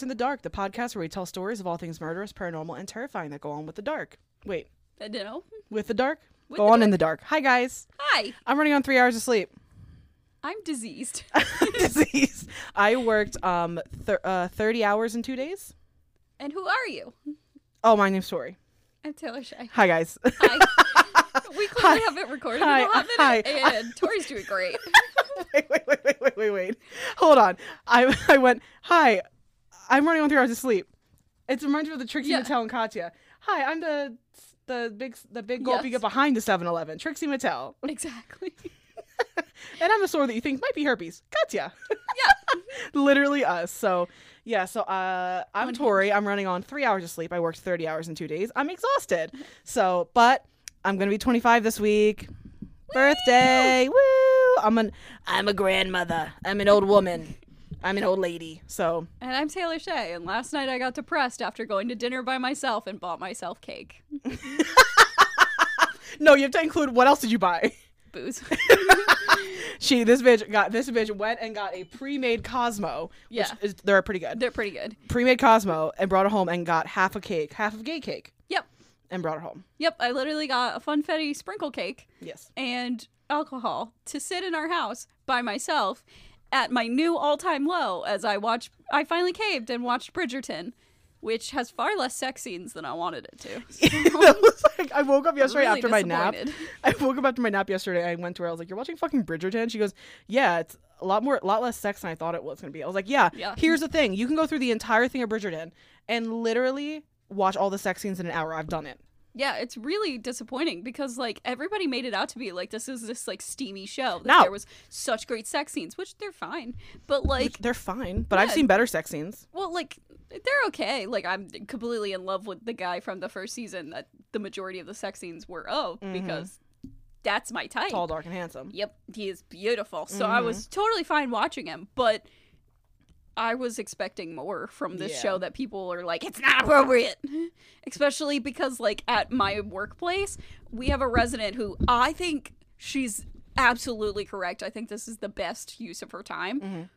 Figures in the Dark, the podcast where we tell stories of all things murderous, paranormal, and terrifying that go on with the dark. Wait, I don't with the dark? With go the on in the dark. Hi, guys. Hi, I'm running on three hours of sleep. I'm diseased. Disease. I worked um thir- uh, 30 hours in two days. and who are you? Oh, my name's Tori. I'm Taylor Shay. Hi, guys. Hi. we clearly Hi. haven't recorded Hi. in a hot Hi. minute, and Tori's doing great. wait, wait, wait, wait, wait, wait, wait. Hold on. I I went, hi, I'm running on three hours of sleep. It reminds me of the Trixie Yeah. Mattel and Katya. Hi, I'm the the big the big gulp you get behind the 7-Eleven. Trixie Mattel. exactly. And I'm the sword that you think might be herpes. Katya. Yeah. Literally us. So yeah, so uh I'm. Tori. I'm running on three hours of sleep. I worked 30 hours in two days. I'm exhausted. So but I'm gonna be 25 this week. Birthday. Woo! I'm an I'm a grandmother. I'm an old woman. I'm an old lady. So And I'm Taylor Shay, and last night I got depressed after going to dinner by myself and bought myself cake. no, you have to include what else did you buy? Booze. She this bitch got this bitch went and got a pre-made Cosmo. Yeah. Which is, they're pretty good. They're pretty good. Pre-made Cosmo and brought it home and got half a cake, half of gay cake, Yep. and brought it home. Yep. I literally got a funfetti sprinkle cake Yes. and alcohol to sit in our house by myself at my new all-time low as I watched I finally caved and watched Bridgerton, which has far less sex scenes than I wanted it to. was like I woke up yesterday really after my nap. I woke up after my nap yesterday. I went to her. I was like, "You're watching fucking Bridgerton?" She goes, "Yeah, it's a lot more, a lot less sex than I thought it was gonna be." I was like, "Yeah." Yeah. Here's the thing: you can go through the entire thing of Bridgerton and literally watch all the sex scenes in an hour. I've done it. Yeah, it's really disappointing because like everybody made it out to be like this is this like steamy show. That No. there was such great sex scenes, which they're fine. But like They're fine, but I've seen better sex scenes. well, like they're okay. Like I'm completely in love with the guy from the first season that the majority of the sex scenes were of because that's my type. Mm-hmm. Tall, dark, and handsome. Yep, he is beautiful. So I was totally fine watching him, but I was expecting more from this Yeah. show that people are like, it's not appropriate. Especially because, like, at my workplace, we have a resident who I think she's absolutely correct. I think this is the best use of her time. Mhm.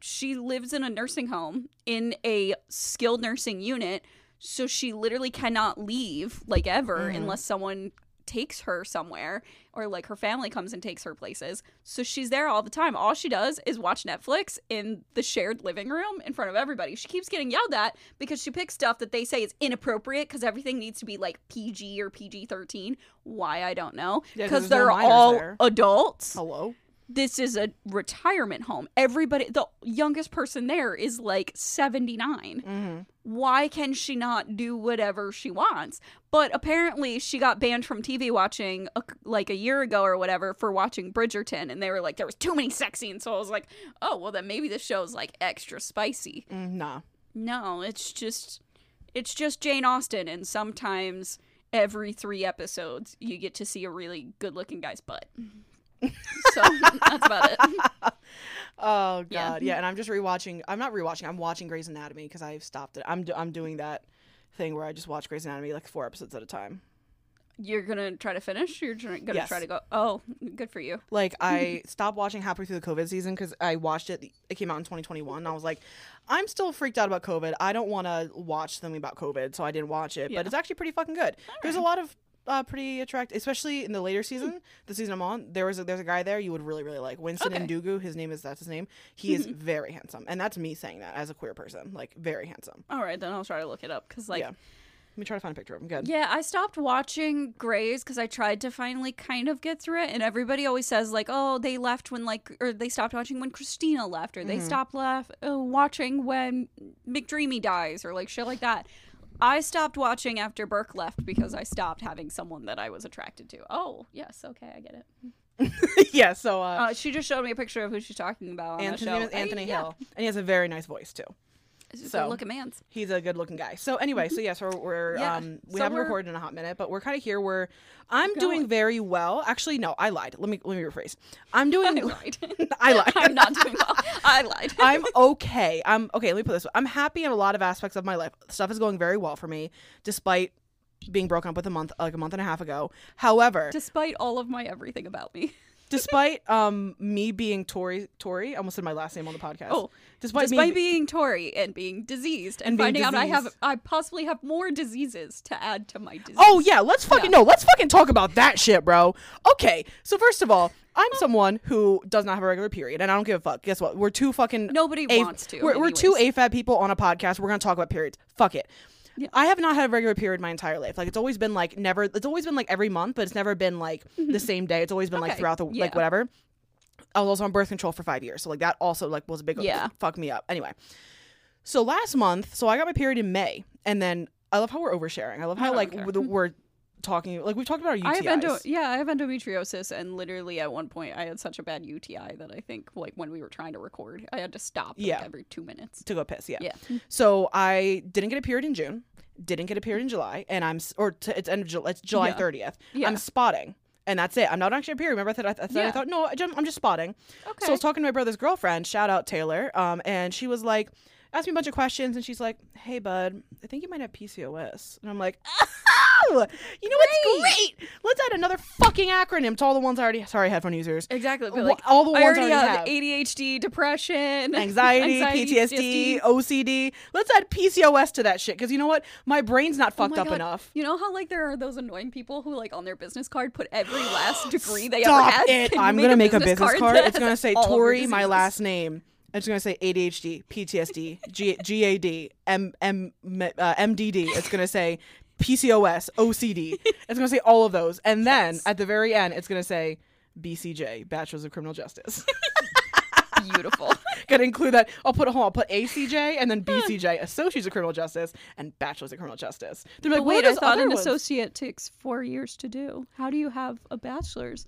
She lives in a nursing home in a skilled nursing unit, so she literally cannot leave, like, ever, Mhm. unless someone takes her somewhere or like her family comes and takes her places. So she's there all the time. All she does is watch Netflix in the shared living room in front of everybody. She keeps getting yelled at because she picks stuff that they say is inappropriate because everything needs to be like PG or PG 13. Why, I don't know. Because they're minors all there. adults. Hello. This is a retirement home. Everybody, the youngest person there is like 79 Mm-hmm. why can she not do whatever she wants? But apparently, she got banned from TV watching a, like a year ago or whatever for watching Bridgerton, and they were like, there was too many sex scenes. So I was like, oh well, then maybe the show's like extra spicy. Mm, nah. No, it's just, it's just Jane Austen, and sometimes every three episodes you get to see a really good-looking guy's butt. so that's about it. Oh god, Yeah. yeah. And I'm just rewatching. I'm not rewatching. I'm watching Grey's Anatomy because I've stopped it. I'm do, I'm doing that thing where I just watch Grey's Anatomy like four episodes at a time. You're gonna try to finish. You're gonna Yes. try to go. Oh, good for you. Like I stopped watching halfway through the COVID season because I watched it. It came out in 2021. And I was like, I'm still freaked out about COVID. I don't want to watch something about COVID, so I didn't watch it. Yeah. But it's actually pretty fucking good. There's a lot of uh, pretty attractive, especially in the later season. the season I'm on, there was a, there's a guy there you would really really like. Winston Okay. Ndugu. His name is that's his name. He is very handsome, and that's me saying that as a queer person. Like very handsome. All right, then I'll try to look it up because like. yeah. Let me try to find a picture of him. Good. Yeah, I stopped watching Grey's because I tried to finally kind of get through it, and everybody always says like, "Oh, they left when like, or they stopped watching when Cristina left, or they stopped left uh, watching when McDreamy dies, or like shit like that." I stopped watching after Burke left because I stopped having someone that I was attracted to. Oh, yes, okay, I get it. yeah. So uh, Uh, she just showed me a picture of who she's talking about on Anthony, the show. name is Anthony yeah, Hill, and he has a very nice voice too. It's So- a look at man's. He's a good looking guy. So anyway, so yes, we're, we're Yeah, um we so haven't we're- recorded in a hot minute, but we're kind of here. We're I'm We're doing going. very well. Actually, no, I lied. Let me let me rephrase. I'm doing I lied. I lied. I'm not doing well. I lied. I'm okay. I'm okay. Let me put this. way. I'm happy in a lot of aspects of my life. Stuff is going very well for me, despite being broken up with a month like a month and a half ago. However, Despite all of my everything about me. Despite um me being Tori Tori, I almost said my last name on the podcast. Oh, despite, Despite me being Tori and being diseased and, And being finding out I have. I possibly have more diseases to add to my disease. Oh yeah, let's fucking no, let's fucking talk about that shit, bro. Okay, so first of all, I'm someone who does not have a regular period, and I don't give a fuck. Guess what? We're two fucking Nobody A- wants to. We're, we're two. AFAB people on a podcast. We're gonna talk about periods. Fuck it. Yeah. I have not had a regular period my entire life. Like it's always been like never. It's always been like every month, but it's never been like mm-hmm. the same day. It's always been like throughout the yeah. like whatever. I was also on birth control for five years, so like that also like was a big Yeah. fuck me up. Anyway, so last month, so I got my period in May, and then I love how we're oversharing. I love how don't like we're talking like we've talked about our UTIs. I have endo- yeah, I have endometriosis, and literally at one point I had such a bad UTI that I think like when we were trying to record, I had to stop like, Yeah. every two minutes. to go piss. Yeah. Yeah. So I didn't get a period in June, didn't get a period in July, and I'm or t- it's end of July. It's July Yeah. thirtieth. Yeah. I'm spotting, and that's it. I'm not actually a period. Remember I th- said I thought no, I'm just spotting. Okay. So I was talking to my brother's girlfriend, shout out Taylor, um, and she was like, asked me a bunch of questions, and she's like, "Hey, bud, I think you might have PCOS," and I'm like, "Oh, you know what's great? Let's add another fucking acronym to all the ones I already. Sorry, headphone users. exactly. But like all the ones I already already have have. ADHD, depression, Anxiety, anxiety, PTSD, OCD. Let's add PCOS to that shit because you know what? My brain's not Oh fucked my up God. enough. You know how like there are those annoying people who like on their business card put every last degree they Stop ever had. it! Can I'm gonna make a business business card. that It's gonna say all of your Tori, my last name. It's gonna say ADHD, PTSD, G- GAD, M M uh, MDD. It's gonna say PCOS, OCD. It's gonna say all of those, and then Yes. at the very end, it's gonna say BCJ, Bachelors of Criminal Justice. Beautiful. Gotta include that. I'll put a on, I'll put ACJ and then BCJ, Associates of Criminal Justice, and Bachelors of Criminal Justice. They're like, wait, I thought an associate takes four years to do. How do you have a bachelor's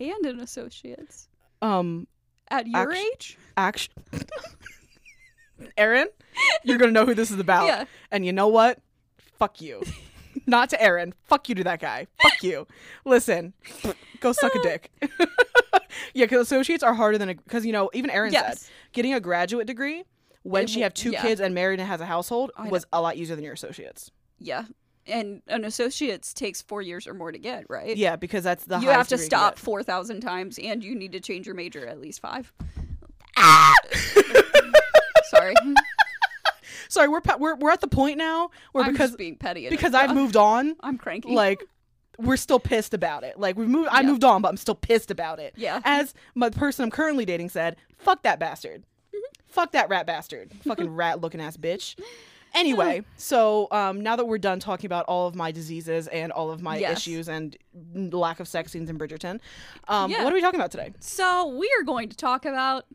and an associate's Um, at your Actu- age? action. Aaron, you're gonna know who this is about. Yeah. And you know what? Fuck you. Not to Aaron. Fuck you to that guy. Fuck you. Listen, go suck a dick. yeah, because associates are harder than a because you know even Aaron Yes. said getting a graduate degree when It she have two yeah. kids and married and has a household oh, I know. was a lot easier than your associates. Yeah. And an associate's takes four years or more to get, right? Yeah, because that's the you have to stop 4,000 times and you need to change your major at least five. Sorry. Sorry, we're we're we're at the point now where I'm because being petty. because I've moved on. I'm cranky. like we're still pissed about it. Like we've moved I Yeah. moved on, but I'm still pissed about it. Yeah. As my person I'm currently dating said, fuck that bastard. Mm-hmm. Fuck that rat bastard. Fucking rat looking ass bitch. Anyway, so um, now that we're done talking about all of my diseases and all of my Yes. issues and lack of sex scenes in Bridgerton, um, Yeah. what are we talking about today? so we are going to talk about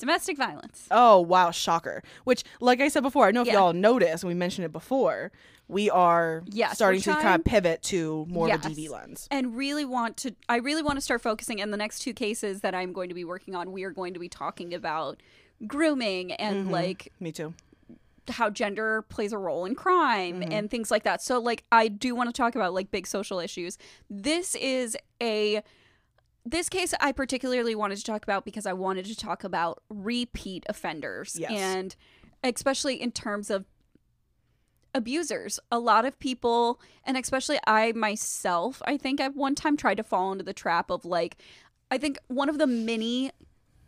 domestic violence. Oh wow, shocker! Which, like I said before, I know if Yeah. y'all noticed. We mentioned it before. We are Yes, we're starting to kind trying- of pivot to more of a Yes. DV lens. and really want to i really want to start focusing in the next two cases that i'm going to be working on we are going to be talking about grooming and Mm-hmm. like Me too. how gender plays a role in crime Mm-hmm. and things like that so like i do want to talk about like big social issues this is a this case i particularly wanted to talk about because i wanted to talk about repeat offenders Yes. and especially in terms of abusers. A lot of people, and especially I myself, I think I've one time tried to fall into the trap of like, I think one of the many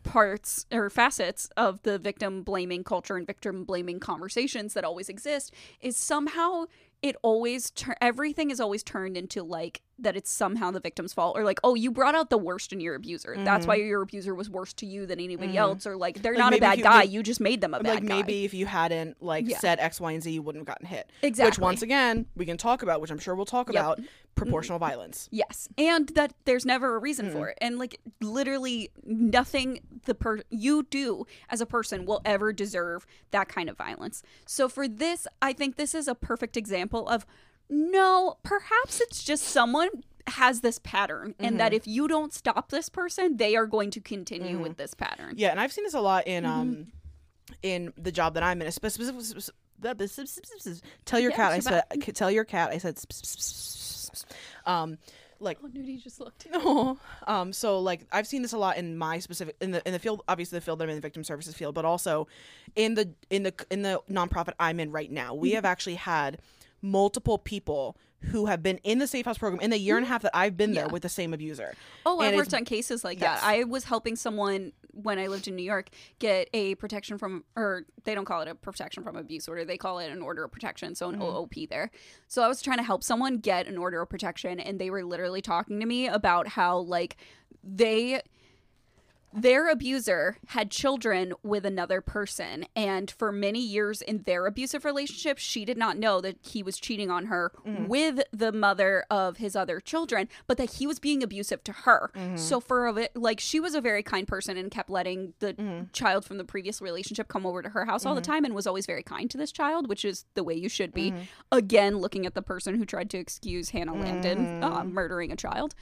parts or facets of the victim blaming culture and victim blaming conversations that always exist is somehow it always tur- everything is always turned into like that it's somehow the victim's fault or like oh you brought out the worst in your abuser that's why your abuser was worse to you than anybody else or like they're Mm-hmm. Like, not a bad you- guy you just made them a bad guy. like guy maybe if you hadn't like Yeah. said X, Y, and Z, you wouldn't have gotten hit. Exactly. Which once again we can talk about, which I'm sure we'll talk Yep. Mm-hmm. about, proportional violence. Yes, and that there's never a reason for it, and like literally nothing the per you do as a person will ever deserve that kind of violence. So for this, I think this is a perfect example of no, perhaps it's just someone has this pattern, and that if you don't stop this person, they are going to continue with this pattern. Yeah, and I've seen this a lot in Mm-hmm. um in the job that I'm in. Spe- spe- spe- spe- Tell your cat. I said. Tell your cat. I said. Um, like Oh, Nudie just looked. um so like i've seen this a lot in my specific in the in the field obviously the field that i'm in the victim services field but also in the in the in the nonprofit i'm in right now. We have actually had multiple people who have been in the safe house program in the year and a half that I've been there. Yeah. with the same abuser. Oh, And I've worked on cases like Yes. that. I was helping someone when I lived in New York get a protection from, or they don't call it a protection from abuse order. They call it an order of protection. So an Mm-hmm. OOP there. So I was trying to help someone get an order of protection, and they were literally talking to me about how like they their abuser had children with another person and for many years in their abusive relationship she did not know that he was cheating on her mm. with the mother of his other children but that he was being abusive to her. Mm-hmm. So for a bit like she was a very kind person and kept letting the mm-hmm. child from the previous relationship come over to her house all the mm-hmm. time and was always very kind to this child which is the way you should be. Again looking at the person who tried to excuse hannah landon uh, murdering a child.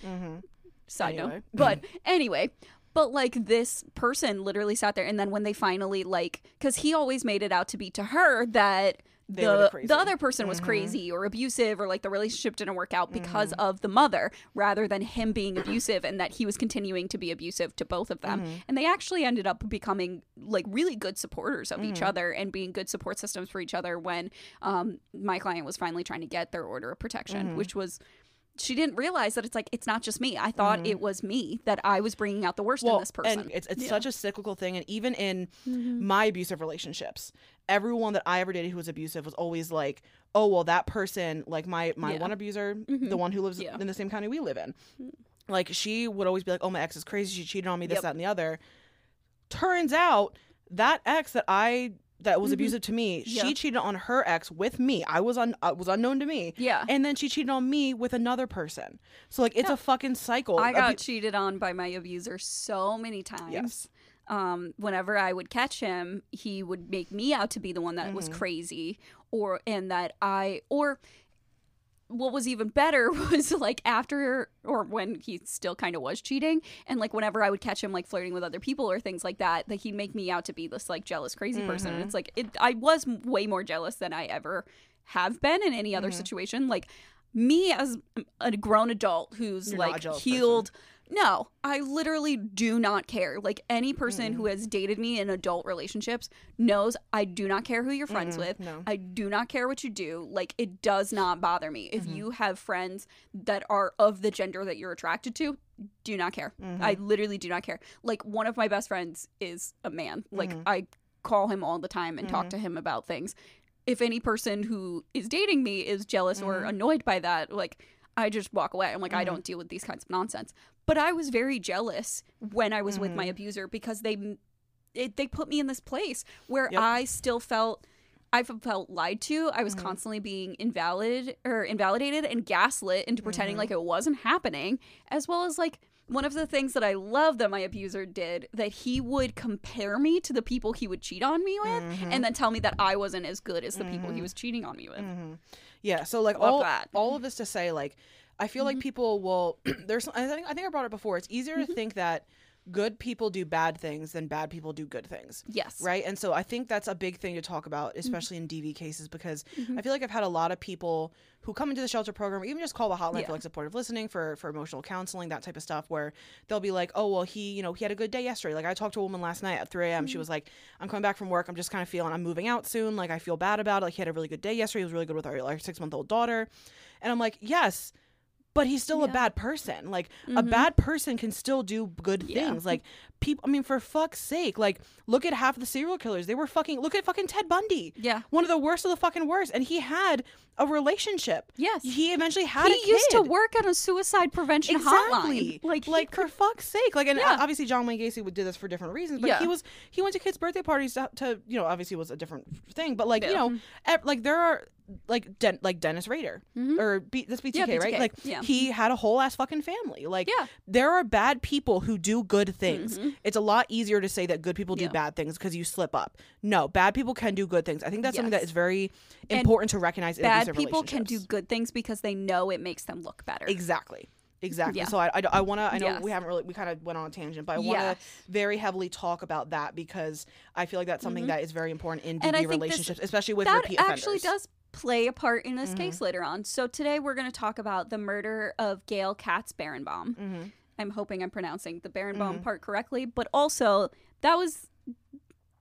Side Anyway. note. But anyway, but like this person literally sat there, and then when they finally like, because he always made it out to be to her that. They the The, the other person was mm-hmm. crazy or abusive or like the relationship didn't work out because mm-hmm. of the mother rather than him being abusive and that he was continuing to be abusive to both of them. Mm-hmm. And they actually ended up becoming like really good supporters of each other and being good support systems for each other when um, my client was finally trying to get their order of protection which was she didn't realize that it's like it's not just me. I thought mm-hmm. it was me that I was bringing out the worst in this person. And it's it's such a cyclical thing. And even in mm-hmm. my abusive relationships, everyone that I ever dated who was abusive was always like, "Oh, well, that person, like my my Yeah. one abuser, the mm-hmm. one who lives Yeah. in the same county we live in, mm. like she would always be like, "Oh, my ex is crazy. She cheated on me. This, Yep. that, and the other." Turns out that ex that I that was abusive to me, Yeah. she cheated on her ex with me. I was un, uh, was unknown to me. Yeah. and then she cheated on me with another person. So like, it's Yeah. a fucking cycle. I got Abu- cheated on by my abuser so many times. Yes. Um, whenever I would catch him, he would make me out to be the one that Mm-hmm. was crazy, or and that I or what was even better was like after or when he still kind of was cheating and like whenever i would catch him like flirting with other people or things like that that he'd make me out to be this like jealous crazy person Mm-hmm. and it's like it, i was way more jealous than i ever have been in any other Mm-hmm. situation like me as a grown adult who's You're like healed person. No i literally do not care like any person Mm. who has dated me in adult relationships knows i do not care who you're friends with no. I do not care what you do. Like it does not bother me. If Mm-hmm. you have friends that are of the gender that you're attracted to, do not care. Mm-hmm. I literally do not care. Like one of my best friends is a man. Like Mm-hmm. I call him all the time and talk to him about things. If any person who is dating me is jealous or annoyed by that, like I just walk away. I'm like I don't deal with these kinds of nonsense. But I was very jealous when I was with Mm-hmm. my abuser because they it, they put me in this place where Yep. I still felt I felt lied to. I Mm-hmm. was constantly being invalidated or invalidated and gaslit into pretending Mm-hmm. like it wasn't happening, as well as like one of the things that I love that my abuser did that he would compare me to the people he would cheat on me with, Mm-hmm. and then tell me that I wasn't as good as the people he was cheating on me with. Yeah. So like all that. Mm-hmm. all of this to say like I feel like people will there's I think I think I brought it before. It's easier Mm-hmm. to think that good people do bad things than bad people do good things. Yes. Right? And so I think that's a big thing to talk about especially in DV cases because Mm-hmm. I feel like I've had a lot of people who come into the shelter program or even just call the hotline Yeah. for like supportive listening for for emotional counseling that type of stuff where they'll be like oh well he you know he had a good day yesterday like i talked to a woman last night at 3 a.m Mm-hmm. she was like i'm coming back from work i'm just kind of feeling i'm moving out soon like i feel bad about it like he had a really good day yesterday he was really good with our like six month old daughter and i'm like yes but he's still a Yeah. Mm-hmm. bad person like a bad person can still do good Yeah. things like people i mean for fuck's sake like look at half the serial killers they were fucking look at fucking ted bundy Yeah. one of the worst of the fucking worst and he had a relationship Yes. he eventually had He a kid He used to work at a suicide prevention exactly hotline. Like, like for fuck's sake like and Yeah. obviously john wayne gacy would do this for different reasons but he was he went to kids birthday parties to, to you know obviously it was a different thing but like you know ev- like there are like Den- like dennis rader or B- this btk, Mm-hmm. Yeah, right like yeah. he had a whole ass fucking family like Yeah. there are bad people who do good things Mhm. it's a lot easier to say that good people do bad things because you slip up no bad people can do good things i think that's something that is Yes. very And important to recognize in bad people can do good things because they know it makes them look better. Exactly. Exactly. Yeah. So I, I, want to, I know Yes. we haven't really, we kind of went on a tangent, but I want to Yes. very heavily talk about that because I feel like that's something that is very important in Mm-hmm. DV relationships, especially with that repeat actually offenders. does play a part in this Mm-hmm. case later on. So today we're going to talk about the murder of Gail Katz Bierenbaum. Mhm. I'm hoping I'm pronouncing the Bierenbaum Mm-hmm. part correctly, but also that was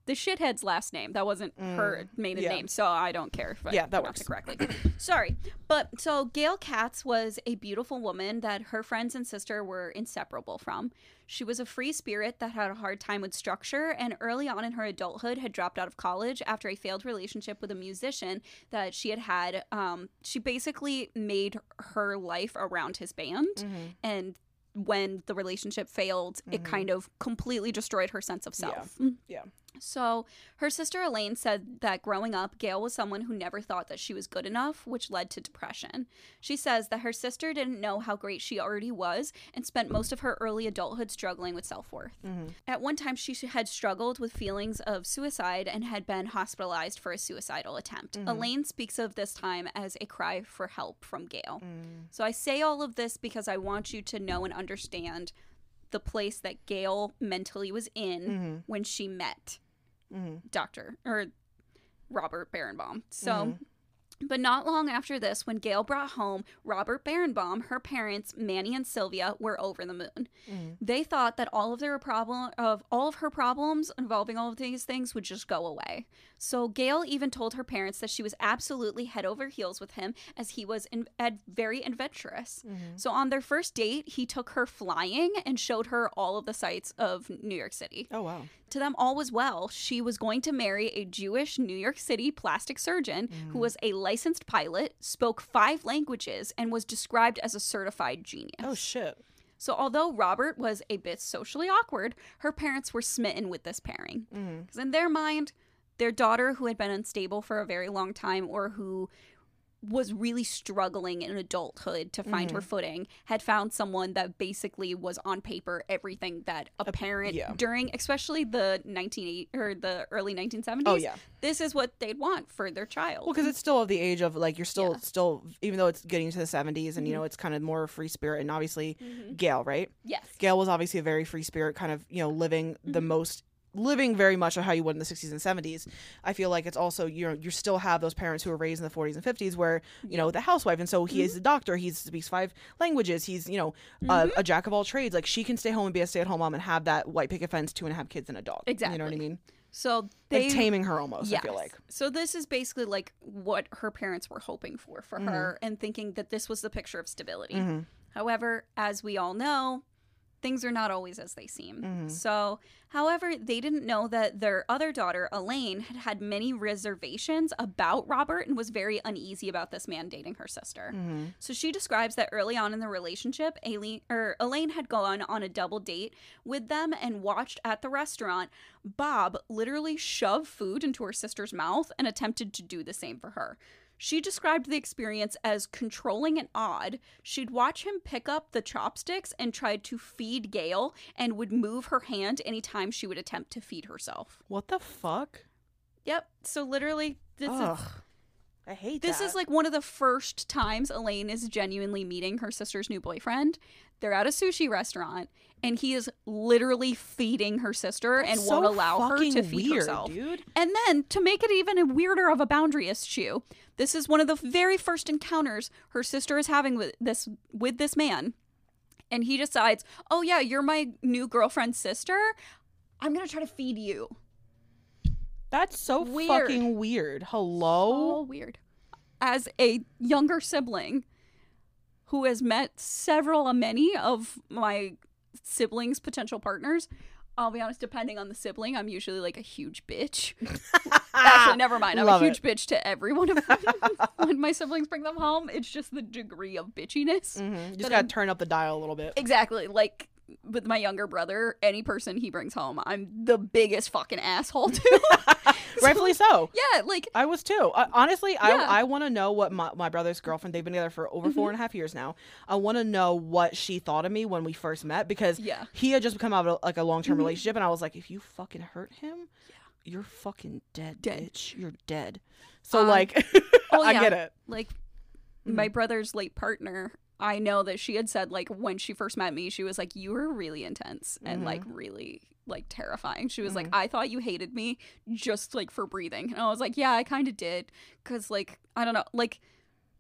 the shithead's last name. That wasn't her maiden Mm, yeah. name, so I don't care if I Yeah, that works. it correctly. Sorry, but so Gail Katz was a beautiful woman that her friends and sister were inseparable from. She was a free spirit that had a hard time with structure, and early on in her adulthood had dropped out of college after a failed relationship with a musician that she had had. Um, she basically made her life around his band, Mm-hmm. and when the relationship failed, it kind of completely destroyed her sense of self. Yeah. So, her sister Elaine said that growing up, Gail was someone who never thought that she was good enough, which led to depression. She says that her sister didn't know how great she already was and spent most of her early adulthood struggling with self worth. Mm-hmm. At one time, she had struggled with feelings of suicide and had been hospitalized for a suicidal attempt. Mm-hmm. Elaine speaks of this time as a cry for help from Gail. Mm. So, I say all of this because I want you to know and understand the place that Gail mentally was in mm-hmm. when she met mm-hmm. Dr. or Robert Bierenbaum. So, mm-hmm. but not long after this, when Gail brought home Robert Bierenbaum, her parents, Manny and Sylvia, were over the moon. They thought that all of their problem of all of her problems involving all of these things would just go away. So Gail even told her parents that she was absolutely head over heels with him as he was in, ad, very adventurous. So on their first date, he took her flying and showed her all of the sights of New York City. Oh wow. To them, all was well. She was going to marry a Jewish New York City plastic surgeon who was a licensed pilot, spoke five languages, and was described as a certified genius. Oh shit. So, although Robert was a bit socially awkward, her parents were smitten with this pairing. Mm-hmm. Because, in their mind, their daughter, who had been unstable for a very long time or who was really struggling in adulthood to find Mm-hmm. her mm. footing, had found someone that basically was on paper everything that a parent yeah. during, especially the 1980 or the early 1970s. Oh, yeah. This is what they'd want for their child. Well, because it's still of the age of like you're still Yeah. still even though it's getting to the 70s and you know mm-hmm. it's kind of more free spirit and obviously mm-hmm. Gail, right? yes. Gail was obviously a very free spirit, kind of you know living the mm-hmm. most living very much of how you would in the 60s and 70s. I feel like it's also you know you still have those parents who were raised in the 40s and 50s where you know the housewife and so he is mm-hmm. a doctor, he speaks five languages, he's you know a, mm-hmm. a jack of all trades. Like she can stay home and be a stay at home mom and have that white picket fence, two and a half kids and a dog. exactly you know what I mean? So they Like taming her almost. I feel like. So this is basically like what her parents were hoping for for her mm-hmm. and thinking that this was the picture of stability. However, as we all know, things are not always as they seem. Mm-hmm. So, however, they didn't know that their other daughter, Elaine, had had many reservations about Robert and was very uneasy about this man dating her sister. Mm-hmm. So she describes that early on in the relationship, Aileen, or Elaine had gone on a double date with them and watched at the restaurant Bob literally shove food into her sister's mouth and attempted to do the same for her. She described the experience as controlling and odd. She'd watch him pick up the chopsticks and tried to feed Gail and would move her hand anytime she would attempt to feed herself. What the fuck? Yep. So literally this is Ugh. I hate this that. is like one of the first times Elaine is genuinely meeting her sister's new boyfriend. They're at a sushi restaurant and he is literally feeding her sister and so won't allow her to feed weird, herself. dude. And then to make it even a weirder of a boundary issue, this is one of the very first encounters her sister is having with this with this man. And he decides, "Oh yeah, you're my new girlfriend's sister. I'm going to try to feed you." That's so Weird. fucking weird. Hello? Oh, weird. As a younger sibling who has met several, many of my siblings' potential partners, I'll be honest, depending on the sibling, I'm usually like a huge bitch. Actually, never mind. I'm Love a huge bitch to every one of them. when my siblings bring them home, it's just the degree of bitchiness. Mhm. You just gotta I'm- turn up the dial a little bit. Exactly. Like with my younger brother, any person he brings home, I'm the biggest fucking asshole to. Rightfully so. yeah, like I was too. Uh, honestly, Yeah. Mm-hmm. I I want to know what my, my brother's girlfriend. They've been together for over four and a half years now. I want to know what she thought of me when we first met because Yeah. Mm-hmm. he had just come out of like a long term relationship, and I was like, if you fucking hurt him, you're fucking dead, Dead. bitch. You're dead. So Um, like, oh, I yeah. get it. like my brother's late partner i know that she had said like when she first met me she was like you were really intense and mm-hmm. like really like terrifying she was like mm-hmm. i thought you hated me just like for breathing and i was like yeah i kind of did because like i don't know like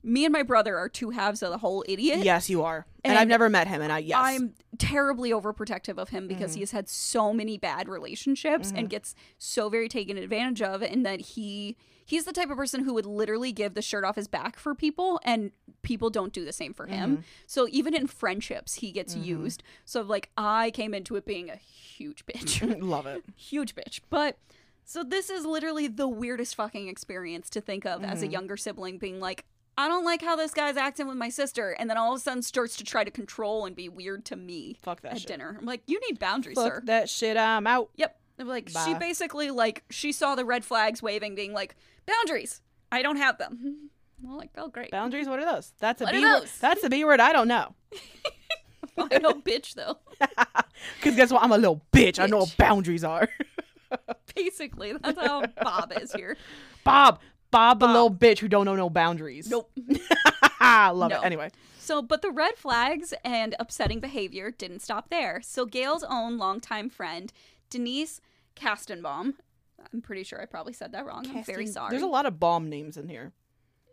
me and my brother are two halves of the whole idiot. Yes, you are. And, And I've never met him, and I yes. I'm terribly overprotective of him Mm-hmm. because he has had so many bad relationships and mm-hmm. gets so very taken advantage of and that he he's the type of person who would literally give the shirt off his back for people and people don't do the same for him. Mm-hmm. So even in friendships he gets used. So like I came into it being a huge bitch. love it. huge bitch. But so this is literally the weirdest fucking experience to think of as a Mm-hmm. younger sibling being like, I don't like how this guy's acting with my sister, and then all of a sudden starts to try to control and be weird to me Fuck that at shit. dinner. I'm like, you need boundaries, Fuck sir. that shit. I'm out. Yep. I'm like she basically like she saw the red flags waving, being like, boundaries. I don't have them. I'm like, oh great. Boundaries. What are those? That's a What are B word. those? That's a B word. I don't know. I know, bitch though. Because guess what? I'm a little bitch. I know what boundaries are. Basically, that's how Bob is here. Bob. Bob, the Bob. little bitch who don't know no boundaries. Nope. I love No. it. Anyway. So, but the red flags and upsetting behavior didn't stop there. So, Gail's own longtime friend, Denise Kastenbaum, I'm pretty sure I probably said that wrong. I'm very Casting- sorry. There's a lot of bomb names in here.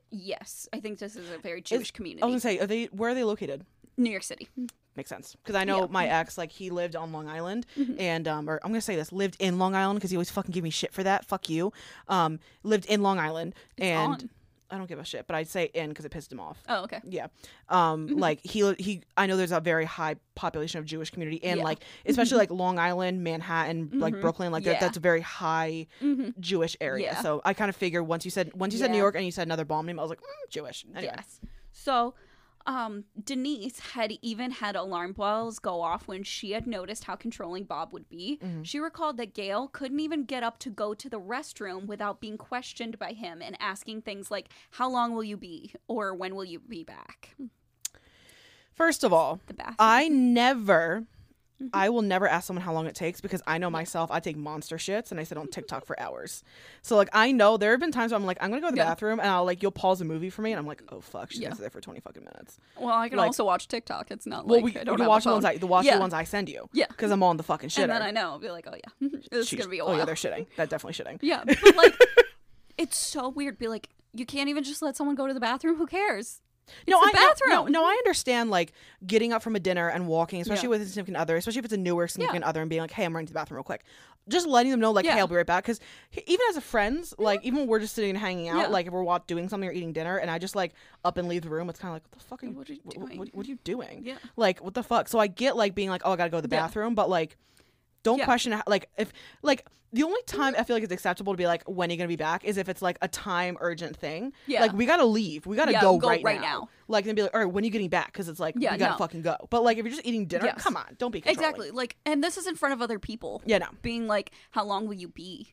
yes, I think this is a very Jewish community. I was gonna say, are they? Where are they located? New York City. Makes sense because I know Yeah. my ex, like he lived on Long Island, Mm-hmm. and um, or I'm gonna say this, lived in Long Island because he always fucking give me shit for that. Fuck you. Um, lived in Long Island, and on. I don't give a shit, but I'd say in because it pissed him off. Oh, okay. Yeah. Um, Mm-hmm. like he he I know there's a very high population of Jewish community and Yeah. Mm-hmm. like especially like Long Island, Manhattan, like Brooklyn, like that, Yeah. that's a very high Jewish area. Yeah. So I kind of figured once you said once you said New Yeah. York and you said another bomb name, I was like mm, Jewish. Anyway. Yes. So, um, Denise had even had alarm bells go off when she had noticed how controlling Bob would be. Mm-hmm. She recalled that Gail couldn't even get up to go to the restroom without being questioned by him and asking things like, How long will you be? or When will you be back? First of all, The. I never Mm-hmm. I will never ask someone how long it takes because I know myself. I take monster shits and I sit on TikTok for hours. So like I know there have been times where I'm like I'm gonna go to the Yeah. bathroom and I'll like you'll pause a movie for me and I'm like oh fuck she's Yeah. gonna sit there for 20 fucking minutes. well, I can like- also watch TikTok. It's not Well, like we I don't watch the ones. I the watch Yeah. the ones I send you. Yeah. because I'm on the fucking shitter. And then I know, I'll be like, Oh, yeah, this is going to be a Oh yeah, they're shitting. That definitely shitting. Yeah, but like, it's so weird. Be like, you can't even just let someone go to the bathroom. Who cares? No, I bathroom. No, no, I understand like getting up from a dinner and walking, especially Yeah. with a significant other, especially if it's a newer significant other, and being like, "Hey, I'm running to the bathroom real quick." Just letting them know, like, "Hey, I'll be right back." Because even as a friends, like, even when we're just sitting and hanging out, Yeah. like if we're doing something or eating dinner, and I just like up and leave the room, it's kind of like, "What the fuck are you? What are you doing?" What, what are you doing? Yeah. Like, what the fuck? So I get like being like, "Oh, I gotta go to the Yeah. bathroom," but like. Don't Yeah. question how, like if like the only time I feel like it's acceptable to be like when are you gonna be back is if it's like a time urgent thing. Yeah. Like we gotta leave. We gotta Yeah, go, go right, right now. now. Like and be like, all right, when are you getting back? Because it's like Yeah, we gotta no. fucking go. But like if you're just eating dinner, Yes. come on, don't be. Exactly. Like, and this is in front of other people. Yeah, no. Being like, how long will you be?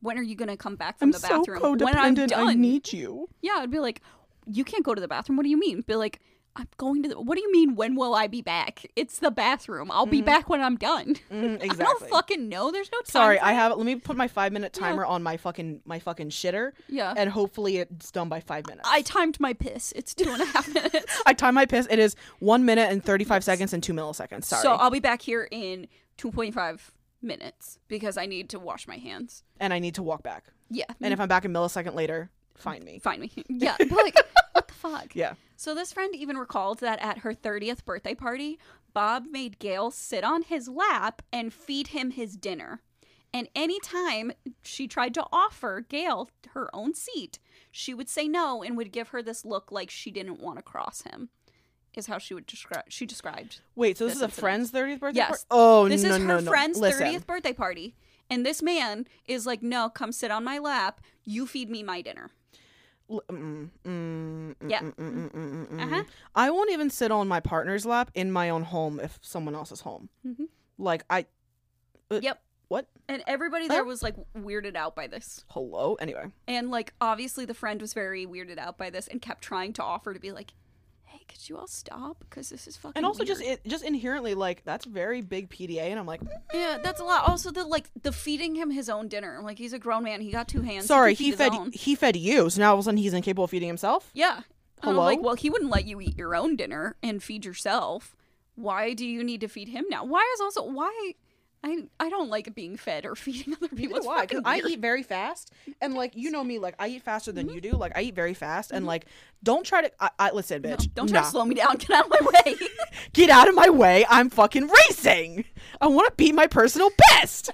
When are you gonna come back from the so bathroom? when I'm codependent. done. I need you. yeah, I'd be like, you can't go to the bathroom. What do you mean? Be like, I'm going to. The, what do you mean? When will I be back? It's the bathroom. I'll be back when I'm done. Mhm, I don't fucking know. There's no time. Sorry, I have. Let me put my five minute timer on my fucking my fucking shitter, Yeah. and hopefully it's done by five minutes. I timed my piss. It's two and a half minutes. I time my piss. It is one minute and thirty five seconds and two milliseconds. Sorry, So I'll be back here in 2.5 minutes because I need to wash my hands. and I need to walk back. Yeah. And if I'm back a millisecond later, find me. find me. Yeah. But like, what the fuck? Yeah. So this friend even recalled that at her 30th birthday party, Bob made Gail sit on his lap and feed him his dinner. And anytime she tried to offer Gail her own seat, she would say no and would give her this look like she didn't want to cross him. Is how she would describe. She described. Wait, so this, This is a incident. friend's thirtieth birthday? Yes. party? Oh This no is her no no! friend's 30th birthday party, and this man is like, "No, come sit on my lap. You feed me my dinner." Mm, mm, mm, Yeah. mm, mm, mm, Uh-huh. I won't even sit on my partner's lap in my own home if someone else is home. Mhm. Like I. uh, Yep. What? And everybody there was like weirded out by this. Hello. Anyway. And like obviously the friend was very weirded out by this and kept trying to offer to be like, "Hey, could you all stop? Because this is fucking." And also just it, just inherently like that's very big PDA, and I'm like, mm, yeah, that's a lot. Also the like the feeding him his own dinner. I'm Like he's a grown man. He got two hands. sorry, he fed he fed you, so now all of a sudden he's incapable of feeding himself. Yeah. And I'm Hello? like, well, he wouldn't let you eat your own dinner and feed yourself. Why do you need to feed him now? Why is also why I I don't like being fed or feeding other people. It's Why? Because I eat very fast, and like you know me, like I eat faster Mm-hmm. than you do. Like I eat very fast, and like don't try to. I, I listen, No, bitch. don't try nah. to slow me down. Get out of my way. Get out of my way. I'm fucking racing. I want to be my personal best.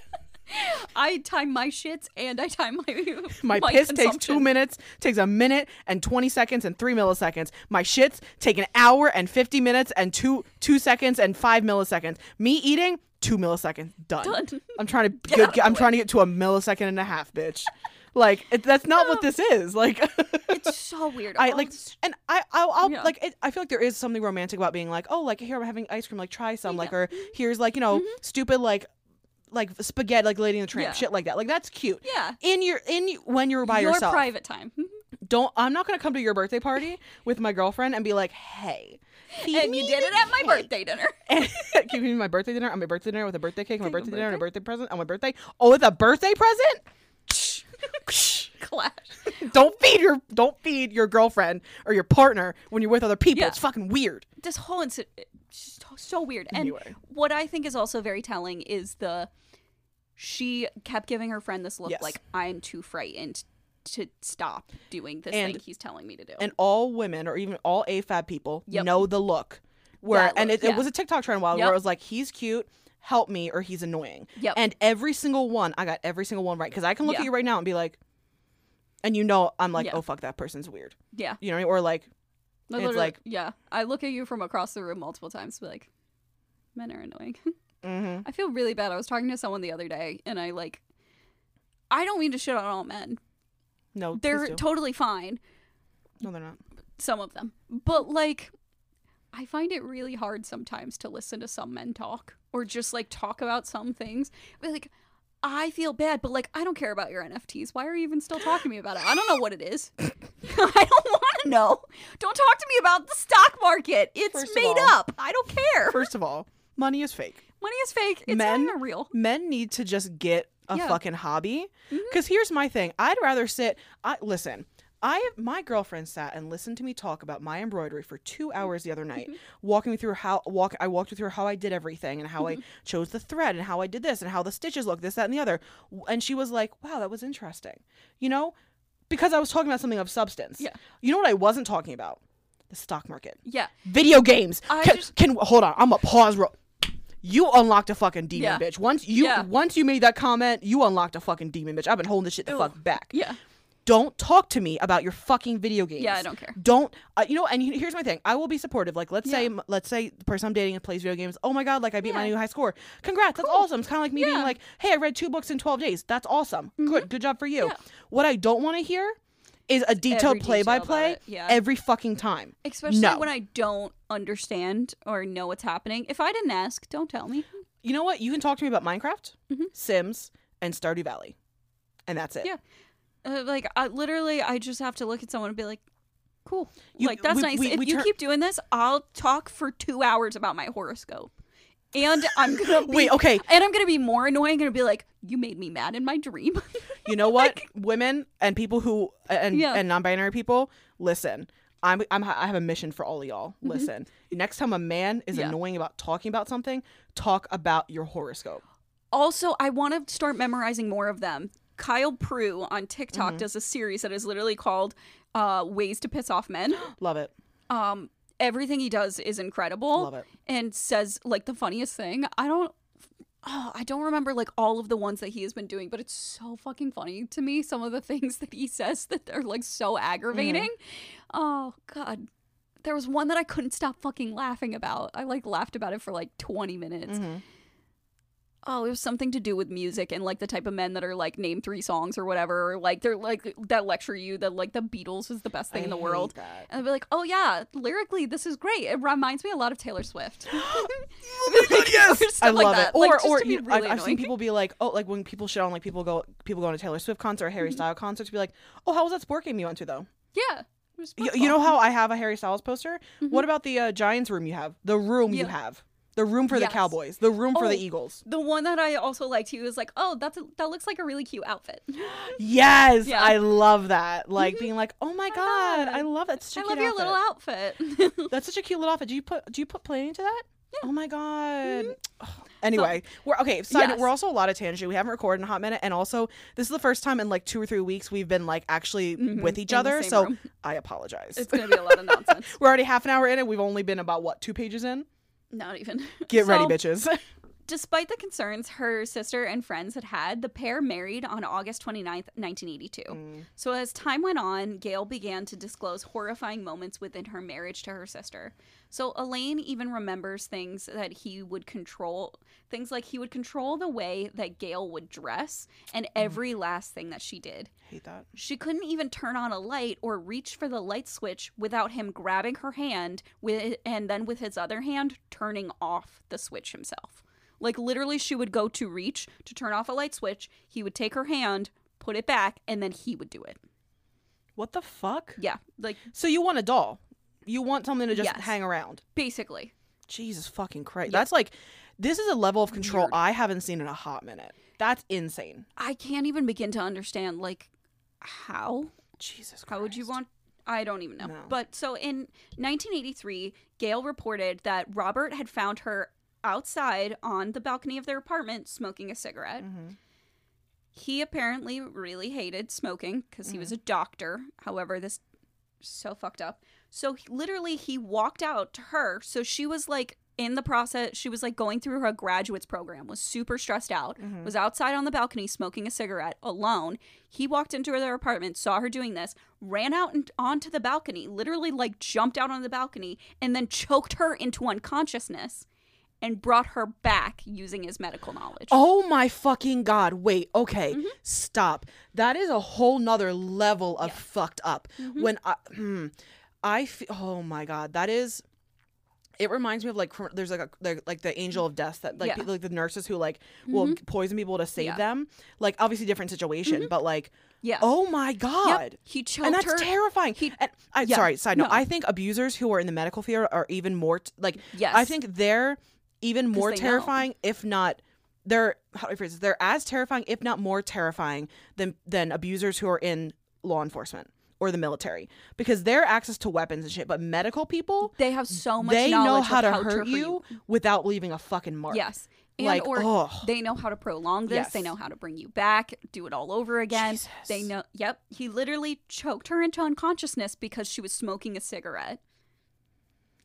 I time my shits and I time my My piss takes two minutes, takes a minute and 20 seconds and three milliseconds. My shits take an hour and 50 minutes and two two seconds and five milliseconds. Me eating, two milliseconds. Done. Done. I'm trying to Get get, out of the I'm trying to get to a millisecond and a half, bitch. Like it, that's not what this is. Like It's so weird. I like, and I, I'll, I'll Yeah. like, it, I feel like there is something romantic about being like, oh, like here I'm having ice cream, like try some, like, Yeah. Mm-hmm. or here's like, you know, stupid like, like spaghetti, like Lady in the Tramp, Yeah. shit like that. Like that's cute. yeah. In your, in when you're by Your yourself, private time. don't. I'm not gonna come to your birthday party with my girlfriend and be like, hey. Feed and you did it at my birthday dinner. Give me my birthday dinner on my birthday dinner with a birthday cake, on my on birthday dinner, and a birthday? birthday present on my birthday. Oh, with a birthday present? Clash. don't feed your don't feed your girlfriend or your partner when you're with other people. Yeah. It's fucking weird. This whole incident so weird. And Anyway. what I think is also very telling is the she kept giving her friend this look Yes. like I'm too frightened to stop doing this And- thing he's telling me to do. and all women or even all AFAB people Yep. know the look. Where That and look, it, it was a TikTok trend while Yep. where it was like he's cute, help me, or he's annoying. Yep. And every single one, I got every single one right because I can look Yeah. at you right now and be like, and you know I'm like, Yeah. oh fuck, that person's weird. yeah. You know, what I mean? or like, It's like- yeah. I look at you from across the room multiple times be like men are annoying. mm-hmm. I feel really bad. I was talking to someone the other day and I like I don't mean to shit on all men. No, They're totally fine. no, they're not. some of them. But like I find it really hard sometimes to listen to some men talk or just like talk about some things. But like I feel bad, but like I don't care about your NFTs. Why are you even still talking to me about it? I don't know what it is. I don't want to know. Don't talk to me about the stock market. It's First made all- up. I don't care. First of all, money is fake. Money is fake. It's Men- not real. men need to just get a Yeah. Mm-hmm. fucking hobby because here's my thing i'd rather sit i listen I my girlfriend sat and listened to me talk about my embroidery for two hours the other night, Mm-hmm. walking me through how walk I walked her through how I did everything and how I chose the thread and how I did this and how the stitches look, this, that, and the other. And she was like, Wow, that was interesting. You know? Because I was talking about something of substance. Yeah. You know what I wasn't talking about? The stock market. Yeah. Video games. I can, just- can hold on. I'm a pause. Ro- you unlocked a fucking demon, Yeah. bitch. Once you Yeah. once you made that comment, you unlocked a fucking demon, bitch. I've been holding this shit the fuck back. Yeah. Don't talk to me about your fucking video games. Yeah, I don't care. Don't. Uh, you know, and here's my thing. I will be supportive. Like, let's say, let's say the person I'm dating plays video games. Oh my god, like I beat my new high score. Congrats, that's awesome. It's kind of like me being like, hey, I read two books in 12 days. That's awesome. Good, good job for you. Yeah. What I don't want to hear is a detailed play by play yeah. every fucking time. Especially No. when I don't understand or know what's happening. If I didn't ask, don't tell me. You know what? You can talk to me about Minecraft, Mhm. Sims, and Stardew Valley, and that's it. Yeah. Uh, like I literally I just have to look at someone and be like, "Cool." You- like that's we- nice. we- if we you keep doing this, I'll talk for 2 hours about my horoscope. And I'm going to Wait, okay. And I'm to be more annoying and be like, "You made me mad in my dream." You know what? Women and people who and Yeah. and non-binary people, listen. I'm, I'm I have a mission for all of y'all. Listen. Next time a man is Mm-hmm. Yeah. annoying about talking about something, talk about your horoscope. Also, I want to start memorizing more of them. Kyle Prue on TikTok Mm-hmm. does a series that is literally called uh, "Ways to Piss Off Men." Love it. Um, everything he does is incredible. Love it. And says like the funniest thing. I don't. Oh, I don't remember like all of the ones that he has been doing, but it's so fucking funny to me. Some of the things that he says that are like so aggravating. Oh God, there was one that I couldn't stop fucking laughing about. I like laughed about it for like twenty minutes. Mhm. Oh, it was something to do with music and like the type of men that are like name three songs or whatever. Or, like they're like that lecture you that like the Beatles is the best thing I in the world. that. And I'd be like, oh yeah, lyrically this is great. It reminds me a lot of Taylor Swift. yes, Or stuff I like love that. it. Like, Or just or you really I've, I've seen people be like, oh, like when people shit on like people go people going to Taylor Swift concert or Harry Mm-hmm. Styles concert to be like, oh, how was that sport game you went to though? yeah. You, you know how I have a Harry Styles poster? What about the uh, Giants room you have? The room you Mm-hmm. Have. The room for Yes. the Cowboys. The room for the Oh. Eagles. the one that I also liked, he was like, "Oh, that's a, that looks like a really cute outfit. Yes, Yeah. I love that. Like mhm. being like, oh my god, God. I love that. I cute love your little outfit. outfit." That's such a cute little outfit. Do you put do you put planning into that? Yeah. Oh my god. Mm-hmm. Anyway, we're okay. Side Yes. we're also a lot of tangent. We haven't recorded in a hot minute, and also this is the first time in like two or three weeks we've been like actually mm-hmm. with each in other. So room. I apologize. It's gonna be a lot of nonsense. we're already half an hour in, and we've only been about what two pages in. Not even. Get ready, bitches. Despite the concerns her sister and friends had had, the pair married on August 29th, 1982. Mm. So as time went on, Gail began to disclose horrifying moments within her marriage to her sister. So Elaine even remembers things that he would control, things like he would control the way that Gail would dress and mm-hmm. every last thing that she did. Hate that. She couldn't even turn on a light or reach for the light switch without him grabbing her hand with and then with his other hand turning off the switch himself. Like literally she would go to reach to turn off a light switch, he would take her hand, put it back and then he would do it. What the fuck? Yeah, like So you want a doll? You want something to just Yes. hang around? basically. Jesus fucking Christ! That's like, this is a level of control Weird. I haven't seen in a hot minute. That's insane. I can't even begin to understand like how Jesus Christ. How would you want? I don't even know. No. But so in 1983, Gail reported that Robert had found her outside on the balcony of their apartment smoking a cigarette. Mm-hmm. He apparently really hated smoking because he was Mm-hmm. a doctor. However, this so fucked up. So he- literally, he walked out to her. So she was like in the process. She was like going through her graduates program. Was super stressed out. Mm-hmm. Was outside on the balcony smoking a cigarette alone. He walked into their apartment, saw her doing this, ran out and onto the balcony. Literally, like jumped out on the balcony and then choked her into unconsciousness. And brought her back using his medical knowledge. Oh my fucking god. Wait, okay. Mm-hmm. Stop. That is a whole nother level of fucked up. Mm-hmm. When I hmm, I feel oh my god, that is it reminds me of like there's like a like the angel of death that like Yeah. Mm-hmm. people, like the nurses who like will poison people to save Yeah. them. Like obviously different situation, but like yeah. oh my god. Yep. He choked And that's her. terrifying. he- and I yeah, sorry, side note. no. I think abusers who are in the medical field are even more t- like Yes. I think they're even more they know. terrifying, if not they're how do I phrase this? They're as terrifying, if not more terrifying, than than abusers who are in law enforcement or the military because their access to weapons and shit. But medical people, They have so much they know how to how hurt you without leaving a fucking mark. Yes. And Like, or ugh. they know how to prolong this. They know how to bring you back, do it all over again. Jesus. They know yep. He literally choked her into unconsciousness because she was smoking a cigarette.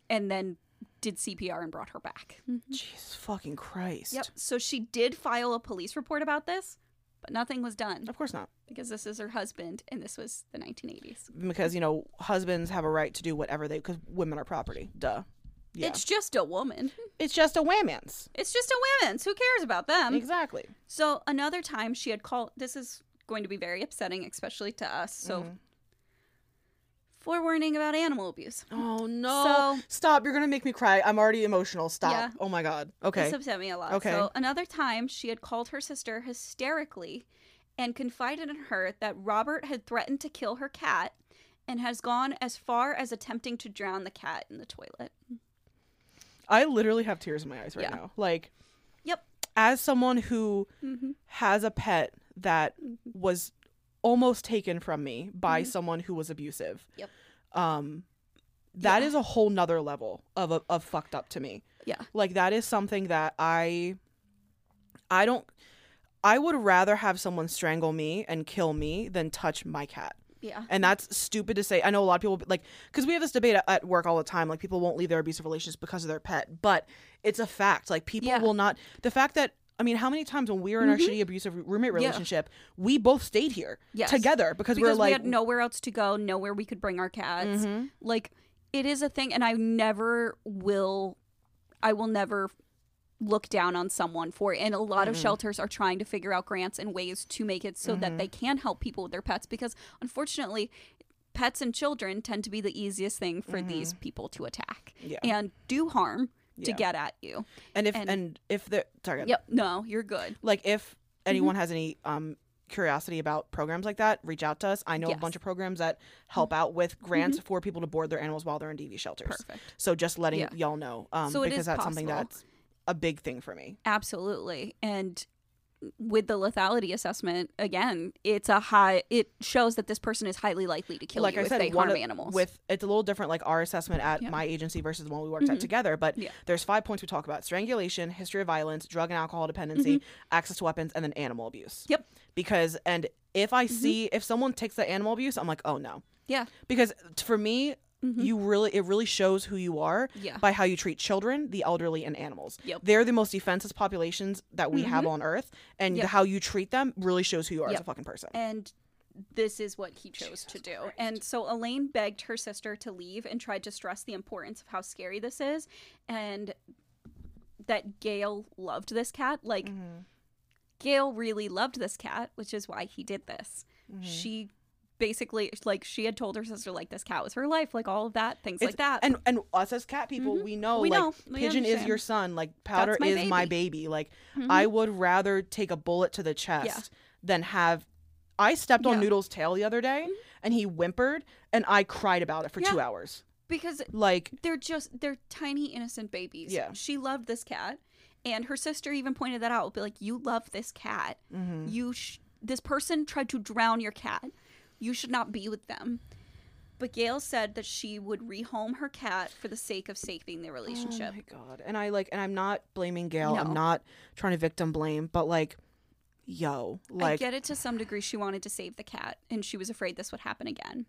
And then did CPR and brought her back. Jesus fucking Christ. Yep. So she did file a police report about this, but nothing was done Of course not. because this is her husband and this was the 1980s. Because, you know, husbands have a right to do whatever they because women are property. Duh. Yeah. It's just a woman. It's just a whammons. It's just a women's. Who cares about them? Exactly. So another time she had called. This is going to be very upsetting, especially to us. So, Mm-hmm. Forewarning about animal abuse. Oh no. So- Stop. You're gonna make me cry. I'm already emotional. Stop. Yeah. Oh my god. Okay. This upset me a lot. Okay. So another time she had called her sister hysterically and confided in her that Robert had threatened to kill her cat and has gone as far as attempting to drown the cat in the toilet. I literally have tears in my eyes right Yeah. now. Like Yep. as someone who Mhm. has a pet that was almost taken from me by Mhm. someone who was abusive. Yep. Um that Yeah. is a whole nother level of of fucked up to me. Yeah. Like that is something that I I don't I would rather have someone strangle me and kill me than touch my cat. Yeah. And that's stupid to say. I know a lot of people like because we have this debate at, work all the time. Like people won't leave their abusive relations because of their pet, but it's a fact. Like people Yeah. will not. The fact that I mean, how many times when we were in our mm-hmm. shitty abusive roommate relationship, we both stayed here Yes. together because, we because were like, we had nowhere else to go, nowhere we could bring our cats. Mhm. Like it is a thing, and I never will. I will never look down on someone for it. And a lot of mm-hmm. shelters are trying to figure out grants and ways to make it so that mm-hmm. they can help people with their pets because unfortunately pets and children tend to be the easiest thing for these people to attack Yeah. and do harm to Yeah. get at you. and if and, and- if the sorry, Yep, no, you're good. like if anyone has any um curiosity about programs like that, reach out to us. I know a bunch of programs that help out with grants for people to board their animals while they're in DV shelters. Perfect. So just letting Yeah. y'all know, um, So because that's something that's a big thing for me. Absolutely. And with the lethality assessment, again, it's a high. It shows that this person is highly likely to kill like you I if said, they harm of- animals. with it's a little different. Like our assessment at Yeah. my agency versus the one we worked at Mhm. together. But Yeah. there's five points we talk about: strangulation, history of violence, drug and alcohol dependency, access to weapons, and then animal abuse. Mm-hmm. Yep. Because and if I see if someone takes the animal abuse, I'm like, oh no. Yeah. Because for me, Mhm. you really it really shows who you are yeah, by how you treat children, the elderly, and animals. Yep. They're the most defenseless populations that we have on Earth, and Yep. how you treat them really shows who you are as a fucking person. and this is what he chose to do. And so Elaine begged her sister to leave and tried to stress the importance of how scary this is, and that Gail loved this cat. Like Mhm. Gail really loved this cat, which is why he did this. Mhm. She basically like she had told her sister like this cat was her life, like all of that, things It's- like that. and and us as cat people, Mhm. we know We like know. Pigeon is your son, like powder my is my baby. baby. Like Mhm. I would rather take a bullet to the chest than have. I stepped on Yeah. Noodle's tail the other day, Mhm. and he whimpered, and I cried about it for two hours. because Like they're just they're tiny innocent babies. Yeah. She loved this cat. And her sister even pointed that out. Be like, you love this cat. mhm. You, sh- this person tried to drown your cat. You should not be with them. But Gail said that she would rehome her cat for the sake of saving their relationship. Oh my god! And I like, and I'm not blaming Gail. No. I'm not trying to victim blame, but like, yo, like I get it to some degree. She wanted to save the cat, and she was afraid this would happen again.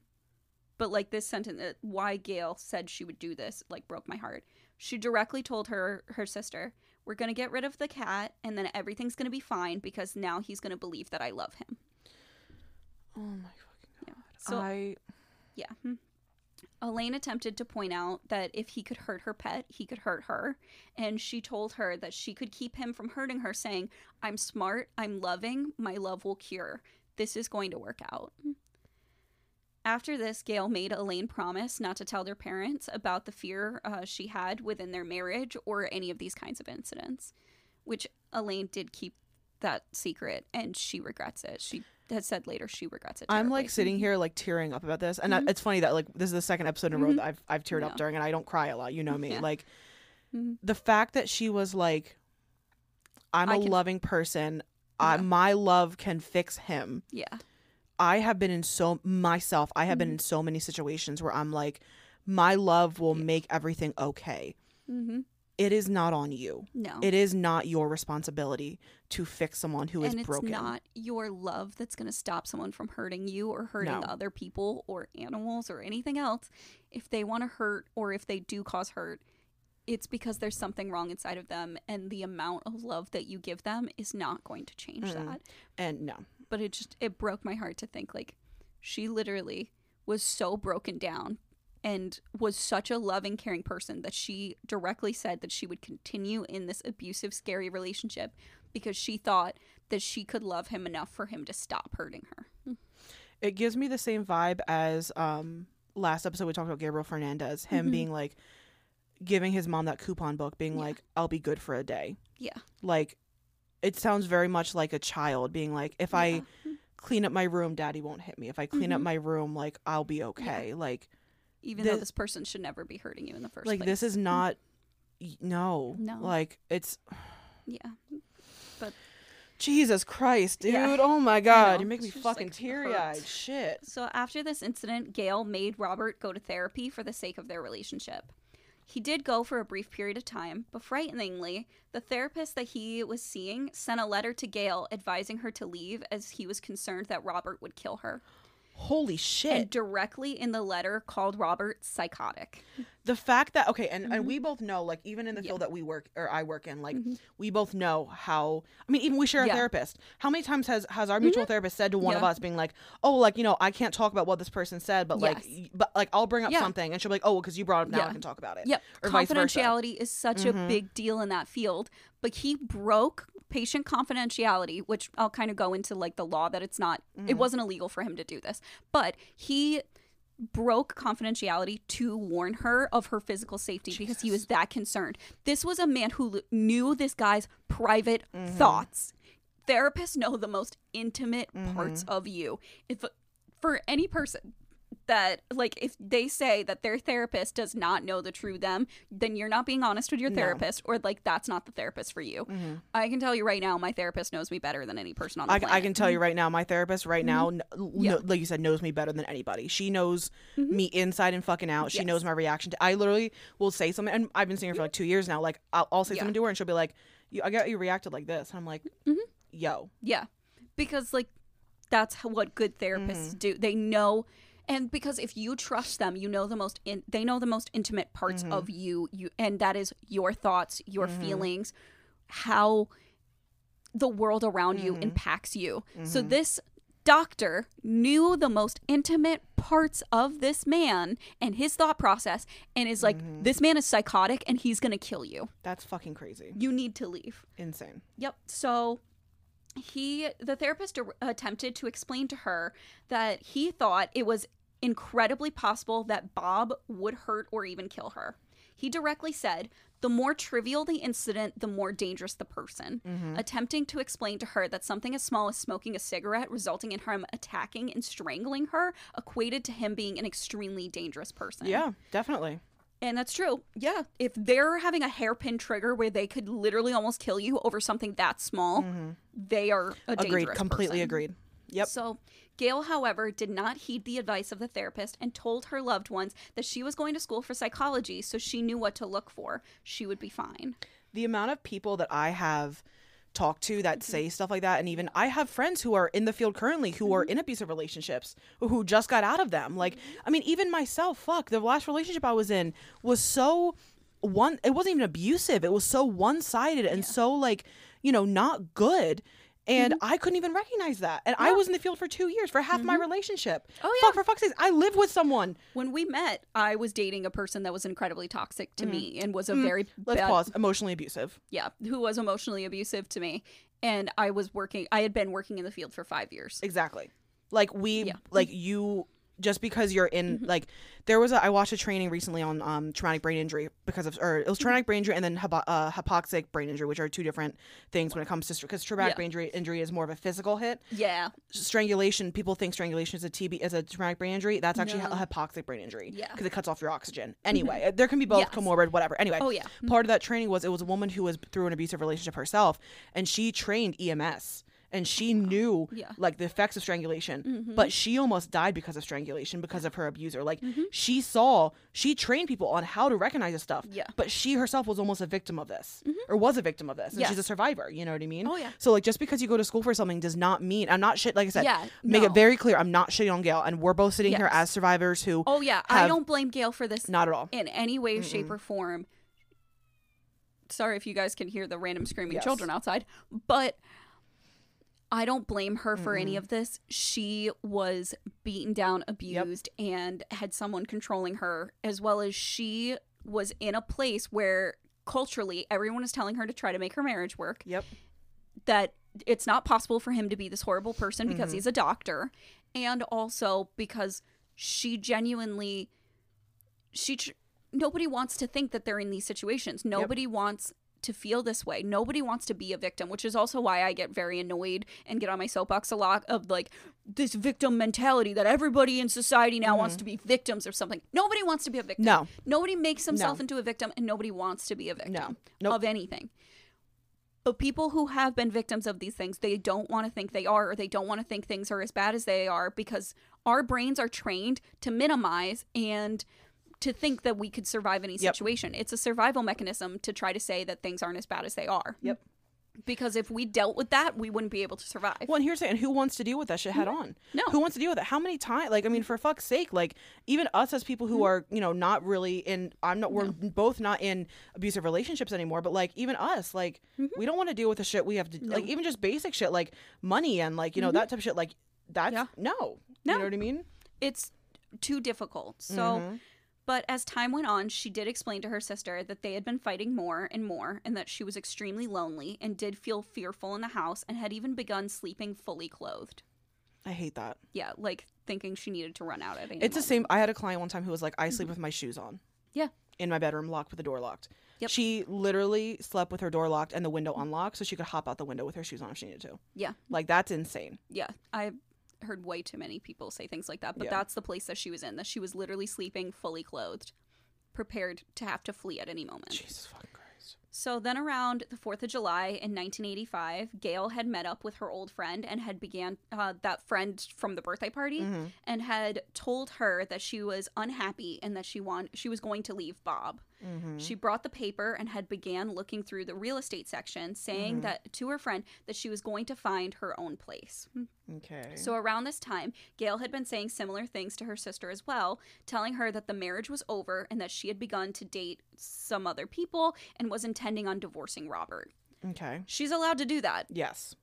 But like this sentence, uh, why Gail said she would do this, like broke my heart. She directly told her her sister, "We're gonna get rid of the cat, and then everything's gonna be fine because now he's gonna believe that I love him." oh my fucking Yeah. god. So I yeah. hmm. Elaine attempted to point out that if he could hurt her pet, he could hurt her. And she told her that she could keep him from hurting her, saying, I'm smart, I'm loving, my love will cure. This is going to work out. After this, Gail made Elaine promise not to tell their parents about the fear uh, she had within their marriage or any of these kinds of incidents, which Elaine did keep that secret and she regrets it. She has said later she regrets it. I'm like sitting here like tearing up about this, and I- Mhm. it's funny that like this is the second episode in a row Mhm. that I've I've teared Yeah. up during, and I don't cry a lot. You know me. Yeah. Like Mhm. the fact that she was like, "I'm I a can- loving person. I, my love can fix him." Yeah. I have been in so myself. I have been Mm-hmm. in so many situations where I'm like, my love will Yeah. make everything okay. It is not on you. No. It is not your responsibility to fix someone who is broken. and it's not your love that's going to stop someone from hurting you or hurting No. other people or animals or anything else. If they want to hurt or if they do cause hurt, it's because there's something wrong inside of them, and the amount of love that you give them is not going to change Mm-mm. that. and no. But it just it broke my heart to think like she literally was so broken down and was such a loving caring person that she directly said that she would continue in this abusive scary relationship because she thought that she could love him enough for him to stop hurting her. It gives me the same vibe as um last episode we talked about Gabriel Fernandez, him Mhm. being like giving his mom that coupon book, being Yeah. like, I'll be good for a day. Yeah. Like it sounds very much like a child being like, if I clean up my room, daddy won't hit me. If I clean up Mhm. my room, like I'll be okay. Like even though This- this person should never be hurting you in the first like place. Like this is hmm. not no. No. Like it's yeah. But Jesus Christ, dude. Yeah. Oh my god. You make me fucking like, teary eyed. Shit. So after this incident, Gail made Robert go to therapy for the sake of their relationship. He did go for a brief period of time, but frighteningly, the therapist that he was seeing sent a letter to Gail advising her to leave as he was concerned that Robert would kill her. Holy shit. And directly in the letter called Robert psychotic. the fact that okay and, and we both know like even in the Mm-hmm. Yeah. field that we work or i work in like Mhm. we both know how i mean even we share a Yeah. therapist how many times has has our mutual therapist said to one of us being like oh like you know i can't talk about what this person said but like Yes. y- but like i'll bring up Yeah. something and she'll be like oh because you brought it up now i can talk about it Yep. or confidentiality is such a Mhm. big deal in that field. But he broke patient confidentiality, which I'll kind of go into like the law that it's not, it Mhm. wasn't illegal for him to do this. But he broke confidentiality to warn her of her physical safety because he was that concerned. This was a man who l- knew this guy's private Mhm. thoughts. Therapists know the most intimate parts Mhm. of you. If for any person that like if they say that their therapist does not know the true them, then you're not being honest with your No. therapist or like that's not the therapist for you. Mm-hmm. I can tell you right now my therapist knows me better than any person on the I, planet. I can tell you mm-hmm. right now, my therapist right now, mm-hmm. kn- Yeah. like you said, knows me better than anybody. She knows me inside and fucking out. She Yes. knows my reaction to. I literally will say something, and I've been seeing her for like two years now. Like I'll, I'll say Yeah. something to her, and she'll be like, you, "I got you reacted like this." And I'm like, "Yo, Yeah. Because like that's what good therapists do. They know and because if you trust them, you know the most in, they know the most intimate parts of mm-hmm. you you and that is your thoughts, your mm-hmm. feelings, how the world around you mm-hmm. impacts you. So this doctor knew the most intimate parts of this man and his thought process and is like this man is psychotic and he's going to kill you. that's fucking crazy, You need to leave. insane." Yep. So he, the therapist, attempted to explain to her that he thought it was incredibly possible that Bob would hurt or even kill her. He directly said, the more trivial the incident, the more dangerous the person. Mm-hmm. Attempting to explain to her that something as small as smoking a cigarette resulting in him attacking and strangling her equated to him being an extremely dangerous person. Yeah, definitely. And that's true. Yeah. If they're having a hairpin trigger where they could literally almost kill you over something that small, mm-hmm. they are a danger. Agreed. Completely person. agreed. Yep. So, Gail, however, did not heed the advice of the therapist and told her loved ones that she was going to school for psychology so she knew what to look for. She would be fine. the amount of people that I have talked to that mm-hmm. say stuff like that and even I have friends who are in the field currently who are mm-hmm. in abusive relationships who just got out of them. Like mm-hmm. I mean even myself, fuck, the last relationship I was in was so one it wasn't even abusive. It was so one-sided and so like, you know, not good. And mm-hmm. I couldn't even recognize that. And I was in the field for two years for half my mm-hmm. relationship. Oh, Fuck, for fuck's sake, I live with someone. When we met, I was dating a person that was incredibly toxic to mm-hmm. me and was a very Let's bad pause. Emotionally abusive. yeah, who was emotionally abusive to me. And I was working I had been working in the field for 5 years. Exactly. Like we Yeah. like you just because you're in Mm-hmm. like there was a I watched a training recently on um traumatic brain injury because of or it Mm-hmm. was traumatic brain injury and then hypo, uh, hypoxic brain injury which are two different things when it comes to because traumatic Yeah. brain injury, injury is more of a physical hit. Yeah. Strangulation people think strangulation is a TB is a traumatic brain injury. That's actually No. a hypoxic brain injury. Yeah. because it cuts off your oxygen. Anyway, there can be both Yes. comorbid whatever. Anyway, Oh, yeah. part of that training was it was a woman who was through an abusive relationship herself and she trained EMS and she knew Yeah. Mm-hmm. like the effects of strangulation but she almost died because of strangulation because of her abuser like Mm-hmm. she saw she trained people on how to recognize this stuff Yeah. Mm-hmm. but she herself was almost a victim of this or was a victim of this and Yes. she's a survivor you know what i mean Oh, yeah. so like just because you go to school for something does not mean i'm not shit like i said Yeah, make no. it very clear i'm not shitting on gail and we're both sitting here as survivors who Oh yeah, I don't blame Gail for this not at all in any way, shape, or form. Sorry if you guys can hear the random screaming Yes. children outside, but I don't blame her for any of this. She was beaten down, abused, and had someone controlling her, as well as she was in a place where culturally everyone is telling her to try to make her marriage work. yep that it's not possible for him to be this horrible person because Mm-hmm. he's a doctor and also because she genuinely she tr- nobody wants to think that they're in these situations nobody wants to feel this way nobody wants to be a victim which is also why i get very annoyed and get on my soapbox a lot of like this victim mentality that everybody in society now wants to be victims or something nobody wants to be a victim Mm-hmm. No. nobody makes himself into a victim and nobody wants to be a victim No. Nope. of anything but people who have been victims of these things, they don't want to think they are, or they don't want to think things are as bad as they are because our brains are trained to minimize and to think that we could survive any Yep. situation. It's a survival mechanism to try to say that things aren't as bad as they are. Yep. Because if we dealt with that, we wouldn't be able to survive. Well, and here's the thing, and who wants to deal with that shit head on? Mm-hmm. No. Who wants to deal with it? How many times? Like, I mean, for fuck's sake, like even us as people who Mm-hmm. are, you know, not really in. I'm not. We're both not in abusive relationships anymore. But like, even us, like, Mm-hmm. we don't want to deal with the shit we have to. Like, even just basic shit like money and like you know that type of shit. Like, that's Mm-hmm. Yeah. no. You know what I mean? it's too difficult. So, Mm-hmm. But as time went on, she did explain to her sister that they had been fighting more and more and that she was extremely lonely and did feel fearful in the house and had even begun sleeping fully clothed. I hate that. Yeah, like thinking she needed to run out at any It's the same. I had a client one time who was like, I sleep mm-hmm. with my shoes on. Yeah. in my bedroom, locked with the door locked. Yep. She literally slept with her door locked and the window mm-hmm. unlocked, so she could hop out the window with her shoes on if she needed to. Yeah. Like that's insane. Yeah. I heard way too many people say things like that, but Yeah. that's the place that she was in. That she was literally sleeping fully clothed, prepared to have to flee at any moment. Jesus fucking Christ. So then around the 4th of July in 1985, Gail had met up with her old friend and had began uh, that friend from the birthday party Mm-hmm. and had told her that she was unhappy and that she want she was going to leave Bob. Mm-hmm. She brought the paper and had began looking through the real estate section saying Mm-hmm. that to her friend that she was going to find her own place. Okay. So around this time, Gail had been saying similar things to her sister as well, telling her that the marriage was over and that she had begun to date some other people and was intending on divorcing Robert. okay. She's allowed to do that. Yes.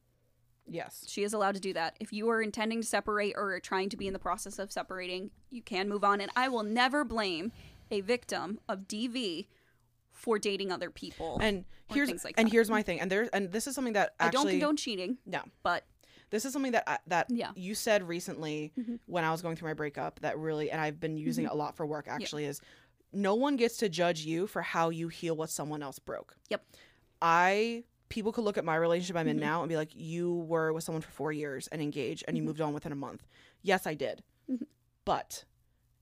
Yes. She is allowed to do that. If you are intending to separate or are trying to be in the process of separating, you can move on. And I will never blame a victim of DV for dating other people. And here's like and that. here's my thing. And there's and this is something that I don't condone cheating, no. but This is something that I, that Yeah. Mm-hmm. you said recently when I was going through my breakup that really and I've been using it a lot for work actually is no one gets to judge you for how you heal what someone else broke. Yep. I people could look at my relationship I'm in Mm-hmm. now and be like you were with someone for 4 years and engaged and you moved on within a month. Yes, I did. Mm-hmm. But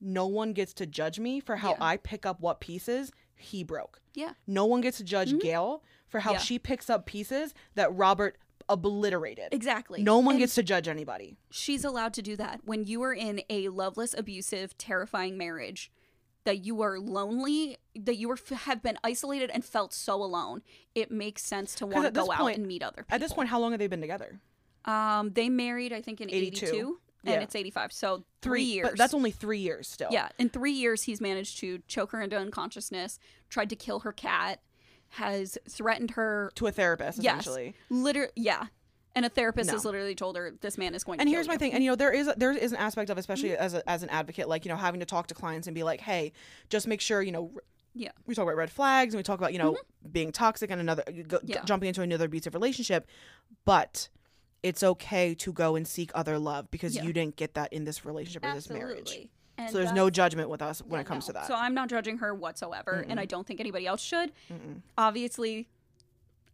no one gets to judge me for how Yeah. I pick up what pieces he broke. yeah. No one gets to judge Gail for how Mm-hmm. Yeah. she picks up pieces that Robert obliterated. Exactly. No one And gets to judge anybody. she's allowed to do that when you are in a loveless abusive terrifying marriage that you are lonely that you are have been isolated and felt so alone it makes sense to want to go out point- and meet other people At this point, how long have they been together? um they married i think in 82, 82. And Yeah. it's 85 so three, years But that's only three years still. yeah in three years he's managed to choke her into unconsciousness tried to kill her cat has threatened her To a therapist, yes essentially. literally yeah and a therapist No. has literally told her this man is going And here's my thing, and you know there is there is an aspect of especially Mm-hmm. as a, as an advocate, like you know having to talk to clients and be like, hey, just make sure you know. Yeah. We talk about red flags and we talk about you know being toxic and another g- Mm-hmm. Yeah. jumping into another abusive relationship, but it's okay to go and seek other love because Yeah. you didn't get that in this relationship or this marriage. And So there's no judgment with us when Yeah, it comes no. to that. So I'm not judging her whatsoever, and I don't think anybody else should. Obviously,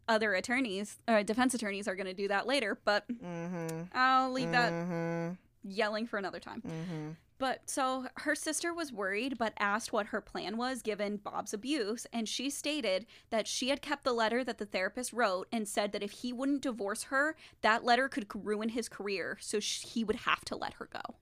other attorneys, uh, defense attorneys, are going to do that later, but mm-hmm. I'll leave that Mm-hmm. yelling for another time. Mm-hmm. But so her sister was worried, but asked what her plan was given Bob's abuse, and she stated that she had kept the letter that the therapist wrote and said that if he wouldn't divorce her, that letter could ruin his career, so sh- he would have to let her go.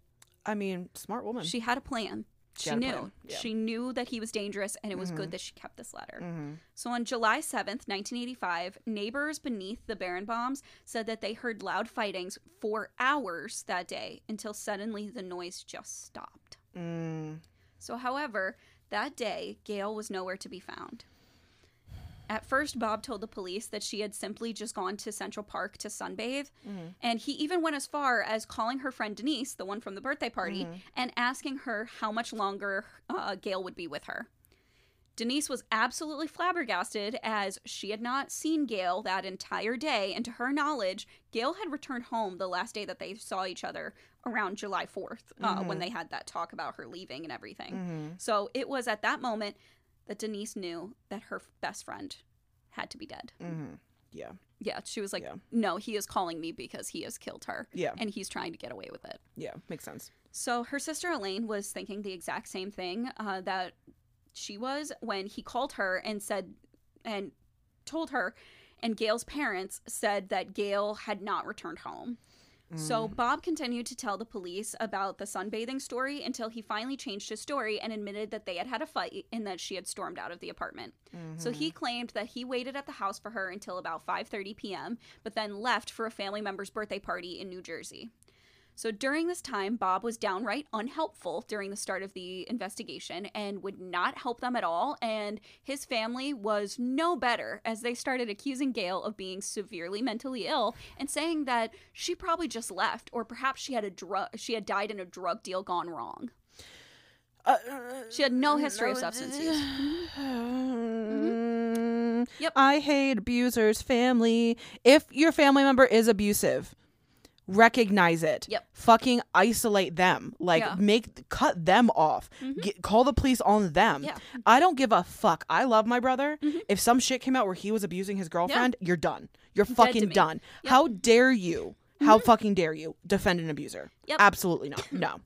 I mean, smart woman. She had a plan. She, She knew. yeah. She knew that he was dangerous, and it was good that she kept this letter. mm-hmm. So on July 7th, 1985, neighbors beneath the Bierenbaums said that they heard loud fightings for hours that day until suddenly the noise just stopped. Mm. So, however, that day, Gail was nowhere to be found. At first, Bob told the police that she had simply just gone to Central Park to sunbathe. And he even went as far as calling her friend Denise, the one from the birthday party, and asking her how much longer uh, Gail would be with her. Denise was absolutely flabbergasted as she had not seen Gail that entire day, and to her knowledge, Gail had returned home the last day that they saw each other around July 4th uh, when they had that talk about her leaving and everything. Mm-hmm. So it was at that moment that Denise knew that her f- best friend had to be dead. Mm-hmm. Yeah. Yeah, she was like, Yeah. no, he is calling me because he has killed her. Yeah. And he's trying to get away with it. Yeah. Makes sense. So her sister Elaine was thinking the exact same thing uh, that she was when he called her and said, and told her, and Gail's parents said that Gail had not returned home. So mm. Bob continued to tell the police about the sunbathing story until he finally changed his story and admitted that they had had a fight and that she had stormed out of the apartment. So he mm-hmm. claimed that he waited at the house for her until about 5:30 p.m., but then left for a family member's birthday party in New Jersey. So during this time, Bob was downright unhelpful during the start of the investigation and would not help them at all. And his family was no better as they started accusing Gail of being severely mentally ill and saying that she probably just left, or perhaps she had a drug she had died in a drug deal gone wrong. Uh, She had no history of substance use. Mm, Yep. I hate abusers' family. If your family member is abusive, recognize it. Yep. Fucking isolate them. Like Yeah. make cut them off. Mm-hmm. Get, call the police on them. Yeah. I don't give a fuck. I love my brother. Mm-hmm. If some shit came out where he was abusing his girlfriend, you're done. You're to fucking done. Yep. How dare you? How mm-hmm. fucking dare you defend an abuser? Yep. Absolutely not. No.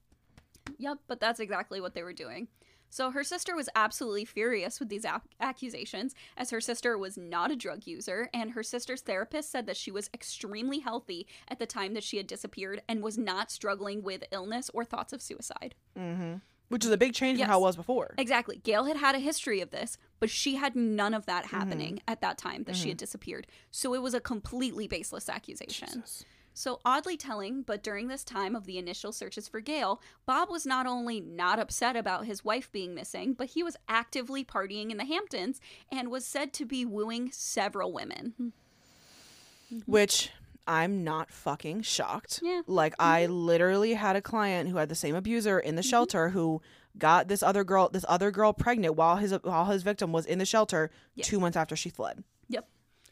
Yep, but that's exactly what they were doing. So her sister was absolutely furious with these ac- accusations, as her sister was not a drug user, and her sister's therapist said that she was extremely healthy at the time that she had disappeared and was not struggling with illness or thoughts of suicide. Mm-hmm. Which is a big change from how it was before. Exactly. Gail had had a history of this, but she had none of that mm-hmm. happening at that time that she had mm-hmm. disappeared. So it was a completely baseless accusation. So oddly telling, but during this time of the initial searches for Gail, Bob was not only not upset about his wife being missing, but he was actively partying in the Hamptons and was said to be wooing several women. Which I'm not fucking shocked. Yeah. Like mm-hmm. I literally had a client who had the same abuser in the mm-hmm. shelter who got this other girl this other girl pregnant while his while his victim was in the shelter Yeah. 2 months after she fled.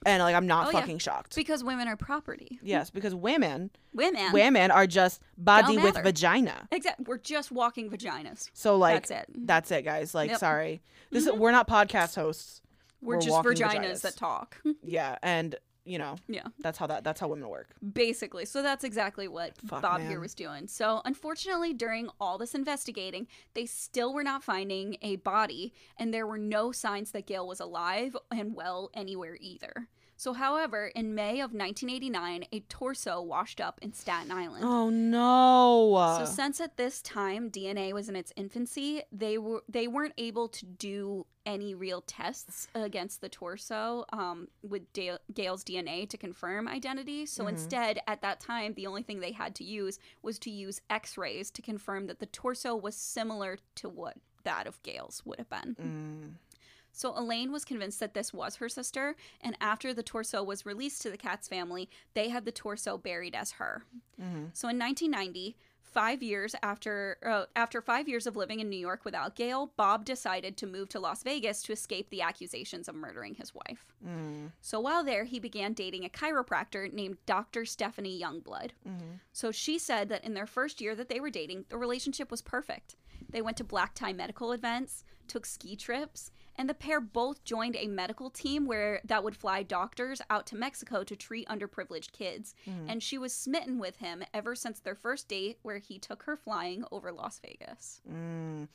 And like I'm not Oh, yeah. fucking shocked. Because women are property. yes, because women Women. women are just body with vagina. Exactly. We're just walking vaginas. So like That's it. That's it, guys. Like Yep. sorry. This is, mm-hmm. we're not podcast hosts. We're, We're just vaginas, vaginas. that talk. Yeah, and you know, yeah. that's how that that's how women work. Basically. So that's exactly what Fuck, Bob man. here was doing. So unfortunately, during all this investigating, they still were not finding a body, and there were no signs that Gail was alive and well anywhere either. So, however, in May of 1989, a torso washed up in Staten Island. Oh no. So since at this time DNA was in its infancy, they were they weren't able to do any real tests against the torso um, with Da- Gail's DNA to confirm identity. So instead, at that time, the only thing they had to use was to use X-rays to confirm that the torso was similar to what that of Gail's would have been. Mm. So Elaine was convinced that this was her sister, and after the torso was released to the Katz family, they had the torso buried as her. Mm-hmm. So in 1990, five years after uh, after five years of living in New York without Gail, Bob decided to move to Las Vegas to escape the accusations of murdering his wife. Mm-hmm. So while there, he began dating a chiropractor named Dr. Stephanie Youngblood. Mm-hmm. So she said that in their first year that they were dating, the relationship was perfect. They went to black tie medical events, took ski trips, and the pair both joined a medical team where that would fly doctors out to Mexico to treat underprivileged kids. Mm-hmm. And she was smitten with him ever since their first date where he took her flying over Las Vegas. Mm.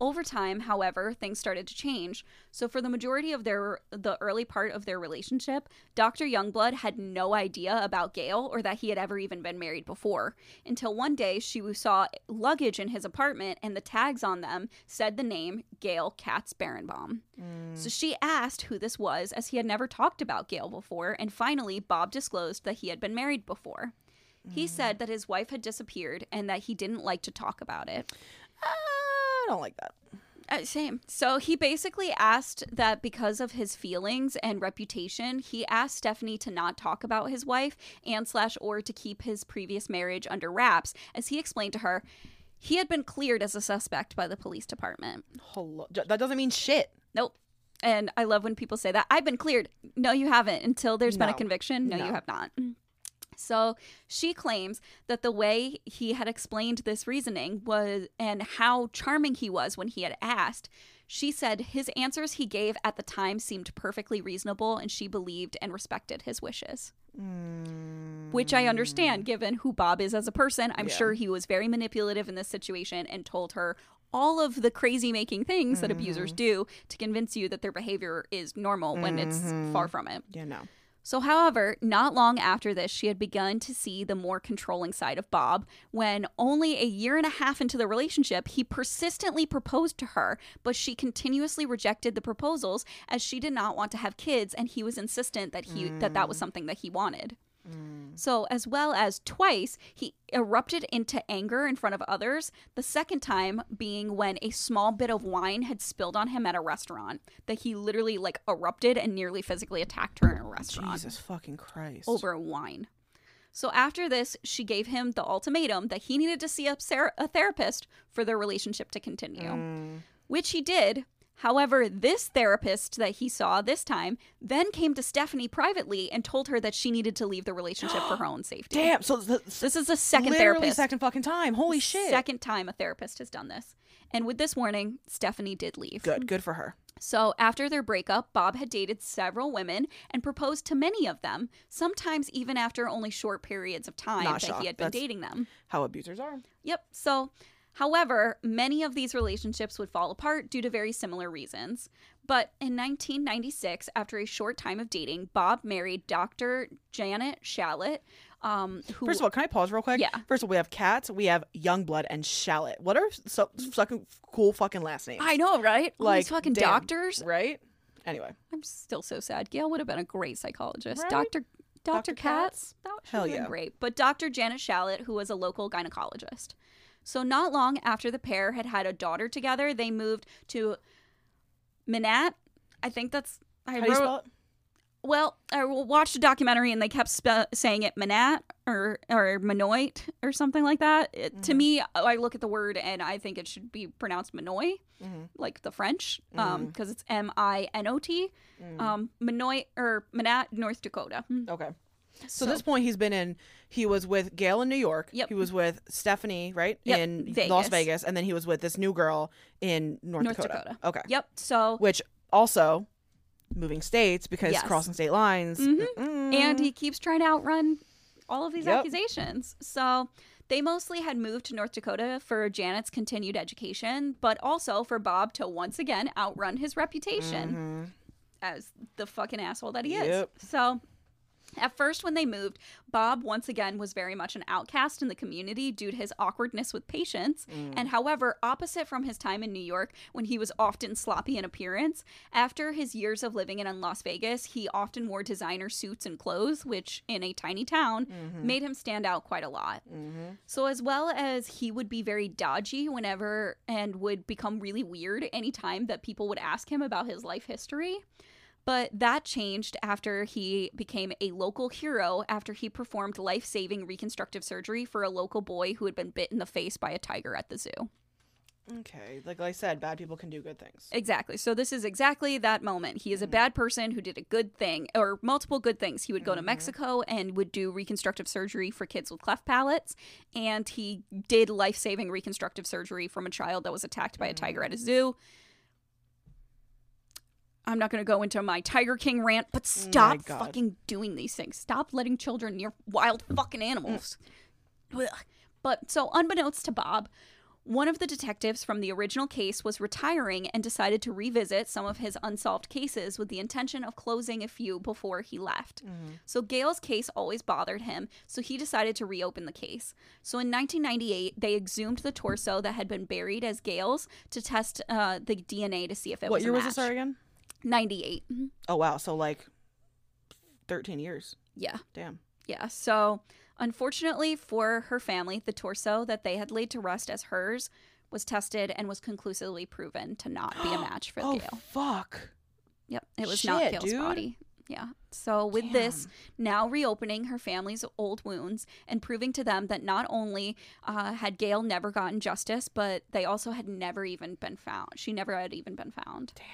Over time, however, things started to change. So for the majority of their the early part of their relationship, Dr. Youngblood had no idea about Gail or that he had ever even been married before. Until one day she saw luggage in his apartment and the tags on them said the name Gail Katz Bierenbaum. Mm. So she asked who this was as he had never talked about Gail before, and finally Bob disclosed that he had been married before. He mm. said that his wife had disappeared and that he didn't like to talk about it. Uh, I don't like that. Uh, same. So he basically asked that because of his feelings and reputation, he asked Stephanie to not talk about his wife and slash or to keep his previous marriage under wraps. As he explained to her, he had been cleared as a suspect by the police department. Hello. That doesn't mean shit. Nope. And I love when people say that. I've been cleared. No, you haven't. Until there's been a conviction. No, No. you have not. So she claims that the way he had explained this reasoning was, and how charming he was when he had asked, she said his answers he gave at the time seemed perfectly reasonable and she believed and respected his wishes. Which I understand mm. given who Bob is as a person. I'm Yeah. sure he was very manipulative in this situation and told her all of the crazy making things that abusers mm-hmm. do to convince you that their behavior is normal when it's far mm-hmm. from it. Yeah, no. So, however, not long after this, she had begun to see the more controlling side of Bob when only a year and a half into the relationship, he persistently proposed to her, but she continuously rejected the proposals as she did not want to have kids and he was insistent that he that that was mm. something that he wanted. Mm. So, as well as twice, he erupted into anger in front of others, the second time being when a small bit of wine had spilled on him at a restaurant, that he literally like erupted and nearly physically attacked her in a restaurant Jesus fucking Christ. over wine. So after this, she gave him the ultimatum that he needed to see a, ser- a therapist for their relationship to continue, mm. which he did. However, this therapist that he saw this time then came to Stephanie privately and told her that she needed to leave the relationship for her own safety. Damn. So This is the second literally therapist. second fucking time. Holy shit. Second time a therapist has done this. And with this warning, Stephanie did leave. Good. Good for her. So, after their breakup, Bob had dated several women and proposed to many of them, sometimes even after only short periods of time Not that shocked. he had been That's- dating them. How abusers are. Yep. So, however, many of these relationships would fall apart due to very similar reasons. But in 1996, after a short time of dating, Bob married Dr. Janet Shallot, um, who First of all, can I pause real quick? Yeah. First of all, we have Katz, we have Youngblood, and Shallot. What are so fucking cool fucking last names? I know, right? All Like, these fucking damn. doctors. Right? Anyway. I'm still so sad. Gail would have been a great psychologist. Right? Doctor Dr. Dr. Katz, that would Hell yeah. great. But Dr. Janet Shallot, who was a local gynecologist. So not long after the pair had had a daughter together, they moved to Minat. I think that's I How wrote- spell it? Well, I watched a documentary and they kept spe- saying it Manat or or Manoit or something like that. It, To Mm-hmm. me, I look at the word and I think it should be pronounced Manoy, Mhm. like the French, Mm-hmm. because it's M I N O T. Um, Manoit or Manat, North Dakota. Okay. So, at this point, he's been in. He was with Gail in New York. Yep. He was with Stephanie, right, Yep, in Vegas. Las Vegas, and then he was with this new girl in North, North Dakota. Dakota. Okay. Yep. So Which also moving states because Yes. crossing state lines. Mhm. mm, and he keeps trying to outrun all of these Yep. accusations. So they mostly had moved to North Dakota for Janet's continued education, but also for Bob to once again outrun his reputation as the fucking asshole that he Yep. is. So at first, when they moved, Bob once again was very much an outcast in the community due to his awkwardness with patients. Mm. And however, opposite from his time in New York, when he was often sloppy in appearance, after his years of living in Las Vegas, he often wore designer suits and clothes, which in a tiny town mm-hmm. made him stand out quite a lot. Mm-hmm. So, as well as he would be very dodgy whenever and would become really weird anytime that people would ask him about his life history. But that changed after he became a local hero after he performed life saving reconstructive surgery for a local boy who had been bit in the face by a tiger at the zoo. Okay. Like I said, bad people can do good things. Exactly. So, this is exactly that moment. He is a mm-hmm. bad person who did a good thing or multiple good things. He would go to mm-hmm. Mexico and would do reconstructive surgery for kids with cleft palates. And he did life saving reconstructive surgery from a child that was attacked by a tiger at a mm. zoo. I'm not going to go into my Tiger King rant, but stop God. fucking doing these things. Stop letting children near wild fucking animals. Ugh. But so, unbeknownst to Bob, one of the detectives from the original case was retiring and decided to revisit some of his unsolved cases with the intention of closing a few before he left. So Gail's case always bothered him, so he decided to reopen the case. So in 1998, they exhumed the torso that had been buried as Gail's to test uh, the DNA to see if it what was year a was this sorry again? 98. Mhm. Oh wow. So like, thirteen years. Yeah. Damn. Yeah. So, unfortunately for her family, the torso that they had laid to rest as hers was tested and was conclusively proven to not be a match for Oh Gail. fuck. Yep, it was not Shit, Gail's dude. body. Yeah. So with this, now reopening her family's old wounds and proving to them that not only uh, had Gail never gotten justice, but they also had never even been found. She never had even been found. Damn.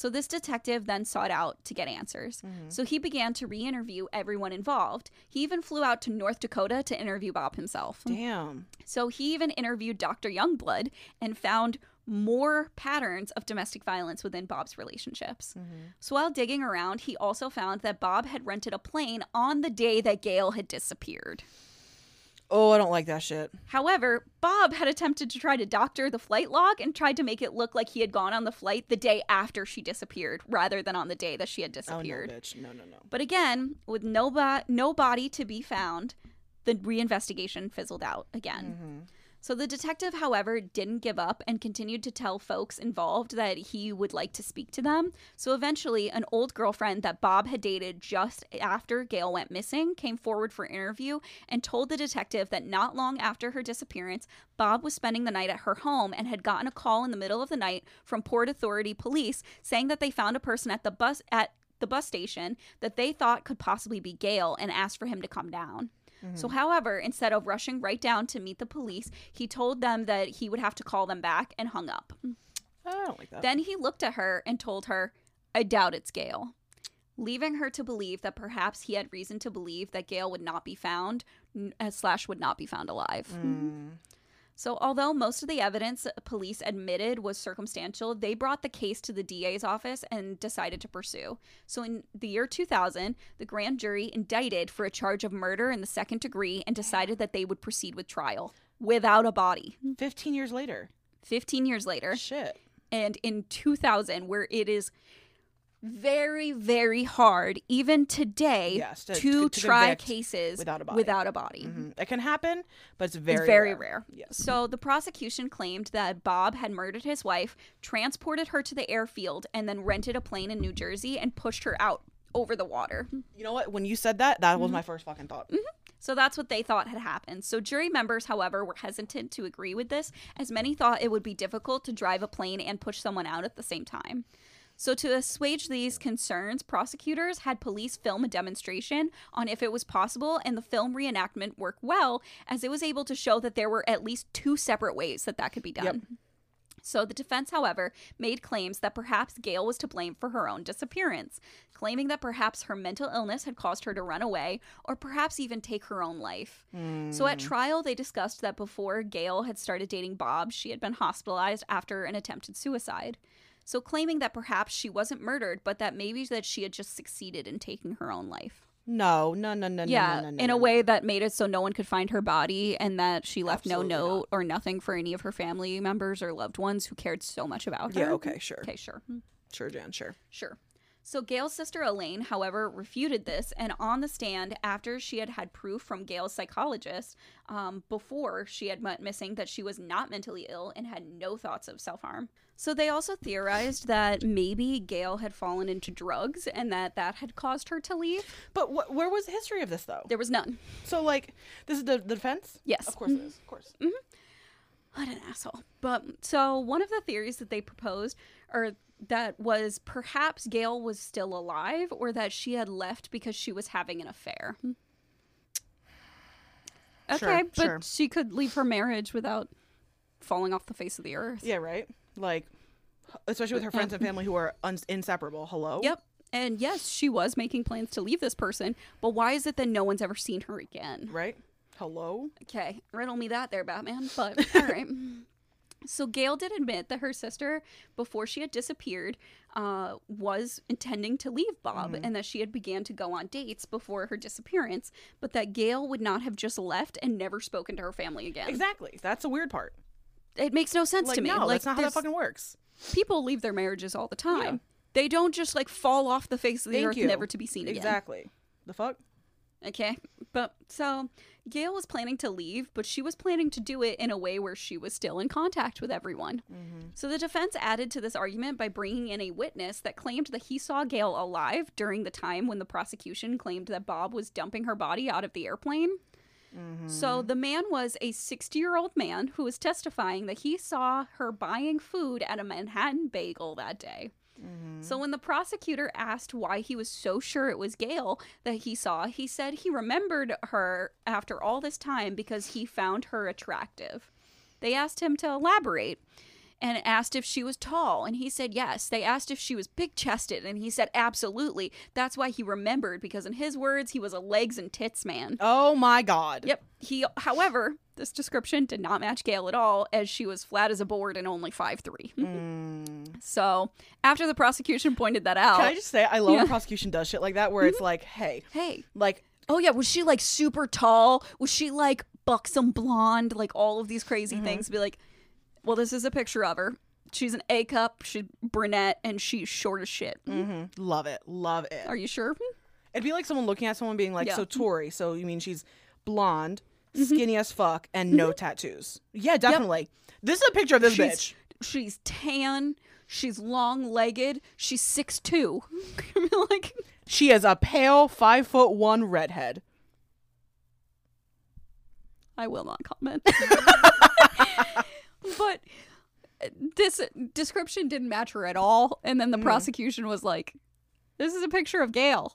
So this detective then sought out to get answers. Mm-hmm. So he began to re-interview everyone involved. He even flew out to North Dakota to interview Bob himself. Damn. So he even interviewed Dr. Youngblood and found more patterns of domestic violence within Bob's relationships. Mm-hmm. So while digging around, he also found that Bob had rented a plane on the day that Gail had disappeared. Oh, I don't like that shit. However, Bob had attempted to try to doctor the flight log and tried to make it look like he had gone on the flight the day after she disappeared rather than on the day that she had disappeared. Oh no, bitch. No, no, no. But again, with no, bo- no body to be found, the reinvestigation fizzled out again. Mm-hmm. So the detective, however, didn't give up and continued to tell folks involved that he would like to speak to them. So eventually, an old girlfriend that Bob had dated just after Gail went missing came forward for interview and told the detective that not long after her disappearance, Bob was spending the night at her home and had gotten a call in the middle of the night from Port Authority police saying that they found a person at the bus at the bus station that they thought could possibly be Gail and asked for him to come down. So, however, instead of rushing right down to meet the police, he told them that he would have to call them back and hung up. I don't like that. Then he looked at her and told her, I doubt it's Gail, leaving her to believe that perhaps he had reason to believe that Gail would not be found, uh, slash, would not be found alive. So, although most of the evidence police admitted was circumstantial, they brought the case to the DA's office and decided to pursue. So, in the year 2000, the grand jury indicted for a charge of murder in the second degree and decided that they would proceed with trial without a body. 15 years later. 15 years later. Shit. And in 2000, where it is very, very hard, even today, Yes, to- to, to- try cases without a body. Without a body. Mhm. It can happen, but it's very It's very rare. rare. Yes. So the prosecution claimed that Bob had murdered his wife, transported her to the airfield, and then rented a plane in New Jersey and pushed her out over the water. You know what? When you said that, that Mm-hmm. was my first fucking thought. So that's what they thought had happened. So jury members, however, were hesitant to agree with this, as many thought it would be difficult to drive a plane and push someone out at the same time. So, to assuage these concerns, prosecutors had police film a demonstration on if it was possible, and the film reenactment worked well as it was able to show that there were at least two separate ways that that could be done. Yep. So the defense, however, made claims that perhaps Gail was to blame for her own disappearance, claiming that perhaps her mental illness had caused her to run away or perhaps even take her own life. So at hmm. trial, they discussed that before Gail had started dating Bob, she had been hospitalized after an attempted suicide. So claiming that perhaps she wasn't murdered, but that maybe that she had just succeeded in taking her own life. No, no, no, no, Yeah, no, no, no, in a way that made it so no one could find her body and that she left Absolutely no not. note or nothing for any of her family members or loved ones who cared so much about her. Yeah, okay, sure. Okay, sure. Hmm, Sure, Jan, sure. Sure. So Gail's sister Elaine, however, refuted this, and on the stand, after she had had proof from Gail's psychologist um, before she had went missing that she was not mentally ill and had no thoughts of self harm. So they also theorized that maybe Gail had fallen into drugs and that that had caused her to leave. But wh- where was the history of this though? There was none. So like, this is the, the defense? Yes. Of course it is. Of course. What an asshole. But so one of the theories that they proposed or that was perhaps Gail was still alive or that she had left because she was having an affair. Okay, Sure, but sure. she could leave her marriage without falling off the face of the earth. Yeah, right. Like, especially with her friends and family who are un- inseparable. Hello. Yep. And yes, she was making plans to leave this person, but why is it that no one's ever seen her again? Right. Hello. Okay, riddle me that there, Batman. But all right. So Gail did admit that her sister, before she had disappeared, uh, was intending to leave Bob, and that she had began to go on dates before her disappearance, but that Gail would not have just left and never spoken to her family again. Exactly. That's the weird part. It makes no sense Like, to me. no, like that's not how that fucking works. people leave their marriages all the time. Yeah. They don't just like fall off the face of the Thank earth, you. never to be seen again. Exactly. The fuck. Okay. But so Gail was planning to leave, but she was planning to do it in a way where she was still in contact with everyone. Mm-hmm. So the defense added to this argument by bringing in a witness that claimed that he saw Gail alive during the time when the prosecution claimed that Bob was dumping her body out of the airplane. Mm-hmm. So the man was a 60 year old man who was testifying that he saw her buying food at a Manhattan bagel that day. Mm-hmm. So when the prosecutor asked why he was so sure it was Gail that he saw, he said he remembered her after all this time because he found her attractive. They asked him to elaborate and asked if she was tall, and he said yes. They asked if she was big chested, and he said absolutely. That's why he remembered because in his words, he was a legs and tits man. Oh my god. Yep. He, however, this description did not match Gail at all, as she was flat as a board and only five three. Mm. So after the prosecution pointed that out, Can I just say I love Yeah. when prosecution does shit like that where it's mm-hmm. like, hey, hey, like oh yeah, was she like super tall? Was she like buxom blonde? Like all of these crazy mm-hmm. things. Be like, well, this is a picture of her. She's an A cup. She's brunette, and she's short as shit. mhm, love it, love it. Are you sure? It'd be like someone looking at someone being like, Yeah. so Tori, so you mean she's blonde, skinny as fuck, and no tattoos? Yeah, definitely. This is a picture of this she's bitch. she's tan. She's long legged. She's six two. like She is a pale five foot one redhead. I will not comment. but this description didn't match her at all. And then the hmm. prosecution was like, this is a picture of Gail.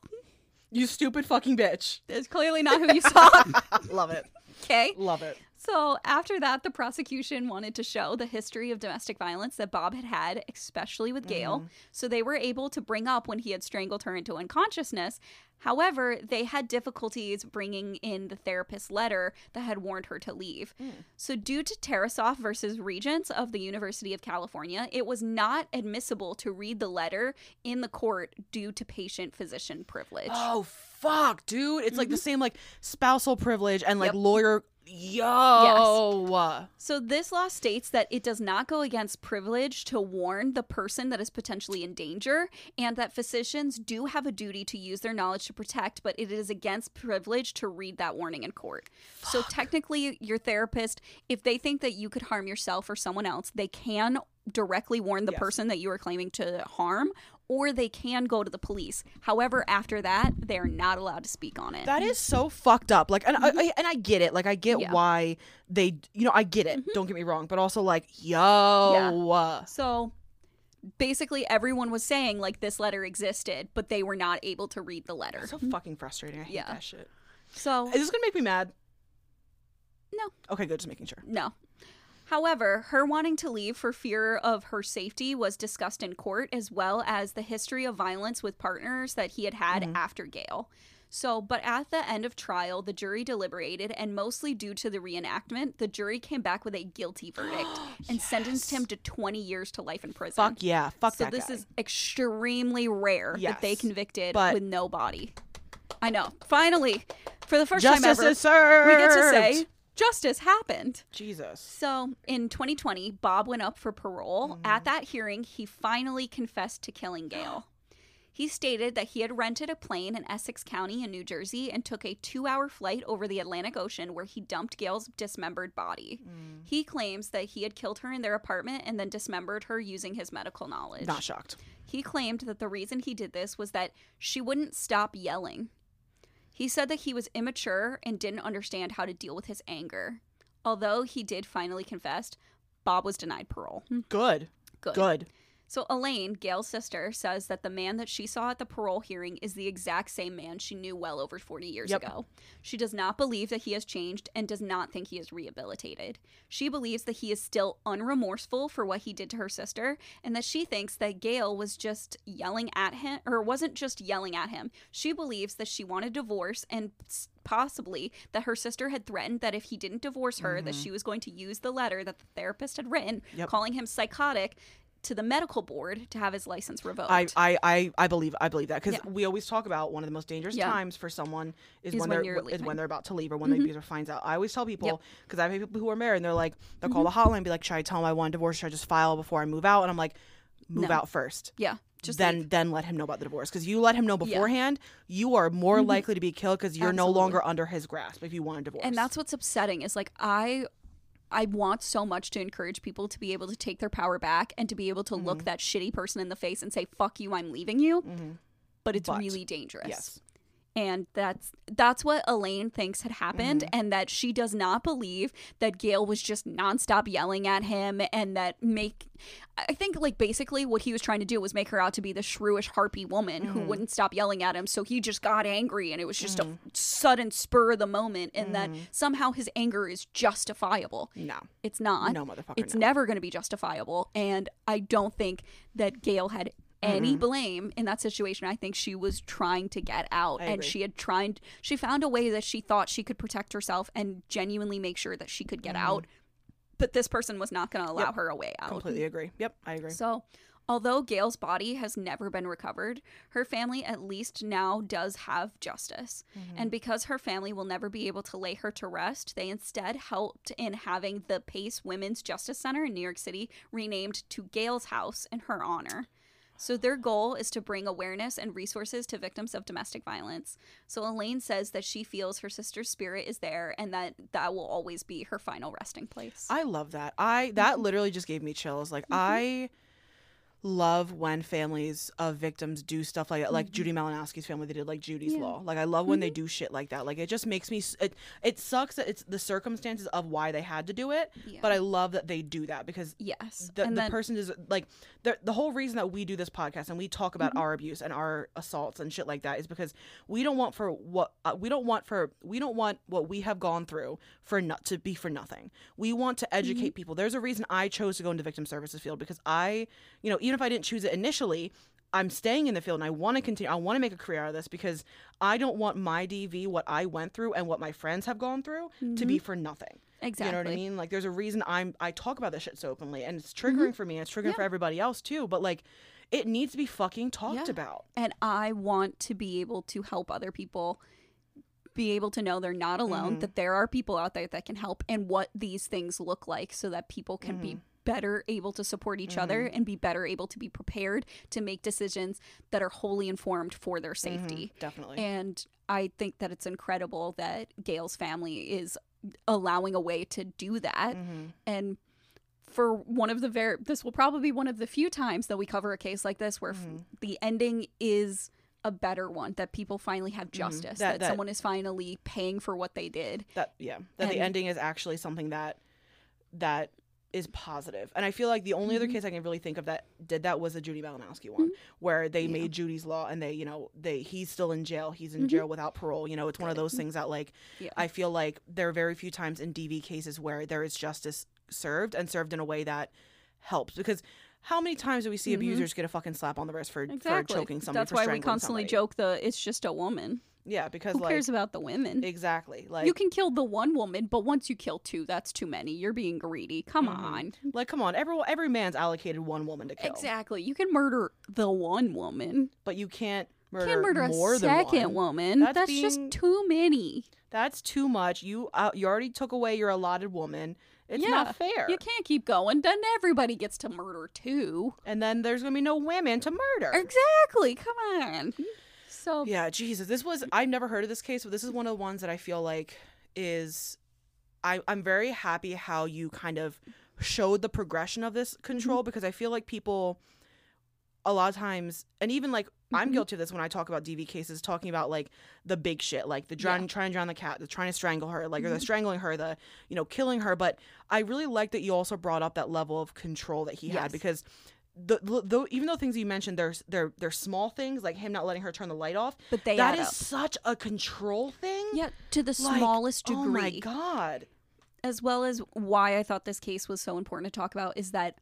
You stupid fucking bitch. It's clearly not who you saw. love it. okay. Love it. So after that, the prosecution wanted to show the history of domestic violence that Bob had had, especially with Gail. Mm-hmm. So they were able to bring up when he had strangled her into unconsciousness. However, they had difficulties bringing in the therapist's letter that had warned her to leave. Mm. So, due to Tarasoff versus Regents of the University of California, it was not admissible to read the letter in the court due to patient physician privilege. Oh fuck, dude! It's like the same like spousal privilege and like Mm-hmm. Yep. lawyer. Yo. So this law states that it does not go against privilege to warn the person that is potentially in danger and that physicians do have a duty to use their knowledge to protect, but it is against privilege to read that warning in court. So technically your therapist if they think that you could harm yourself or someone else, they can directly warn the Yes. person that you are claiming to harm or they can go to the police. However, after that, they're not allowed to speak on it. That is so fucked up. Like, and I, mm-hmm. I and I get it. Like, I get Yeah. why they, you know, I get it. Mm-hmm. Don't get me wrong, but also like, yo, So basically, everyone was saying like this letter existed, but they were not able to read the letter. It's so mm-hmm. fucking frustrating. I hate Yeah. that shit. So Is this gonna make me mad? No. Okay, good. Just making sure. no. However, her wanting to leave for fear of her safety was discussed in court, as well as the history of violence with partners that he had had mm-hmm. after Gail. So, but at the end of trial, the jury deliberated, and mostly due to the reenactment, the jury came back with a guilty verdict and sentenced him to 20 years to life in prison. Fuck yeah. Fuck so that this guy. is extremely rare that they convicted but- with no body. I know. Finally, for the first Justice time ever, is served. we get to say justice happened. Jesus. So in 2020, Bob went up for parole. At mm. that hearing, he finally confessed to killing Gail. He stated that he had rented a plane in Essex County in New Jersey and took a two hour flight over the Atlantic Ocean where he dumped Gail's dismembered body. Mm. He claims that he had killed her in their apartment and then dismembered her using his medical knowledge. Not shocked. He claimed that the reason he did this was that she wouldn't stop yelling. He said that he was immature and didn't understand how to deal with his anger. Although he did finally confess, Bob was denied parole. Good. Good. Good. So Elaine, Gail's sister, says that the man that she saw at the parole hearing is the exact same man she knew well over 40 years Yep. ago. She does not believe that he has changed and does not think he is rehabilitated. She believes that he is still unremorseful for what he did to her sister and that she thinks that Gail was just yelling at him or wasn't just yelling at him. She believes that she wanted divorce and possibly that her sister had threatened that if he didn't divorce her that mm-hmm. she was going to use the letter that the therapist had written Yep. calling him psychotic to the medical board to have his license revoked. I, I, I, I believe I believe that because Yeah. we always talk about one of the most dangerous Yeah. times for someone is, Is when, when they're is. Mm-hmm. when they're about to leave or when the abuser finds out. I always tell people because I've people who are married and they're like they'll call Mm-hmm. the hotline and be like, should I tell him I want a divorce? Should I just file before I move out? And I'm like, move No. out first. yeah, just then leave. then let him know about the divorce because you let him know beforehand, you are more likely to be killed because you're no Mm-hmm. Longer under his grasp if you want a divorce. and that's what's upsetting is like I I want so much to encourage people to be able to take their power back and to be able to Mm-hmm. look that shitty person in the face and say fuck you I'm leaving you. But it's But- really dangerous. yes. And that's that's what Elaine thinks had happened, Mm-hmm. and that she does not believe that Gail was just nonstop yelling at him, and that make. I think like basically what he was trying to do was make her out to be the shrewish harpy woman who Mm-hmm. wouldn't stop yelling at him. So he just got angry, and it was just a sudden spur of the moment, and that Mm-hmm. somehow his anger is justifiable. no, It's not. no motherfucker. It's no. never going to be justifiable. And I don't think that Gail had any Mm-hmm. blame in that situation. I think she was trying to get out I and agree. she had tried, she found a way that she thought she could protect herself and genuinely make sure that she could get out. But this person was not going to allow Mm-hmm. Yep. her a way out. completely agree. Yep, I agree. So, although Gail's body has never been recovered, her family at least now does have justice. Mm-hmm. And because her family will never be able to lay her to rest, they instead helped in having the Pace Women's Justice Center in New York City renamed to Gail's House in her honor. So their goal is to bring awareness and resources to victims of domestic violence. So Elaine says that she feels her sister's spirit is there and that that will always be her final resting place. I love that. I that mm-hmm. literally just gave me chills. Like mm-hmm. I love when families of victims do stuff like that. Like Mhm. Judy Malinowski's family, they did like Judy's Yeah. Law. Like I love when they do shit like that. Like it just makes me. It it sucks that it's the circumstances of why they had to do it, Yeah. but I love that they do that because yes. the, and the then, person is like the the whole reason that we do this podcast and we talk about Mhm. our abuse and our assaults and shit like that is because we don't want for what uh, we don't want for we don't want what we have gone through for not to be for nothing. We want to educate Mm-hmm. people. There's a reason I chose to go into victim services field because I, you know, even if I didn't choose it initially, I'm staying in the field and I want to continue. I want to make a career out of this because I don't want my DV, what I went through and what my friends have gone through, to be mm-hmm. for nothing. exactly. You know what I mean? Like there's a reason I'm I talk about this shit so openly and it's mm-hmm. triggering for me and it's triggering Yeah. for everybody else too, but like it needs to be fucking talked Yeah. about. And I want to be able to help other people be able to know they're not alone, Mhm. that there are people out there that can help, and what these things look like so that people can be mm-hmm. Better able to support each other and be better able to be prepared to make decisions that are wholly informed for their safety. Mhm, definitely. And I think that it's incredible that Gail's family is allowing a way to do that. Mhm. And for one of the very, this will probably be one of the few times that we cover a case like this where f- Mhm. the ending is a better one, that people finally have justice, That- that, that- someone is finally paying for what they did. That yeah, that the ending is actually something that that is positive. And I feel like the only other Mhm. case I can really think of that did that was the Judy Malinowski one, where they Yeah. made Judy's law and they, you know, they he's still in jail. He's in Mhm. jail without parole. You know, it's one of those things that like Yeah. I feel like there are very few times in DV cases where there is justice served and served in a way that helps because how many times do we see Mhm. abusers get a fucking slap on the wrist for, Exactly. for choking somebody That's why we constantly somebody? joke the it's just a woman. Yeah because Who like cares about the women? exactly like you can kill the one woman, but once you kill two, that's too many. You're being greedy. Come Mhm. on. like come on every every man's allocated one woman to kill Exactly. You can murder the one woman. but you can't murder, can't murder more a than second one. woman. That's That's, being- just too many. That's too much. You uh, you already took away your allotted woman. It's Yeah, not fair. You can't keep going. Then everybody gets to murder too. And then there's gonna be no women to murder. Exactly. Come on. So Yeah, Jesus. This was I've never heard of this case, but this is one of the ones that I feel like is I, I'm very happy how you kind of showed the progression of this control because I feel like people a lot of times and even like I'm Mhm. guilty of this when I talk about DV cases, talking about like the big shit, like the drown, trying to drown the cat, the trying to strangle her, like or the Mhm. strangling her, the you know killing her. But I really like that you also brought up that level of control that he had because the, the, even though things you mentioned, there's they're they're small things like him not letting her turn the light off. but they That is up. such a control thing. Yeah, to the Like, smallest degree. Oh my god. as well as why I thought this case was so important to talk about is that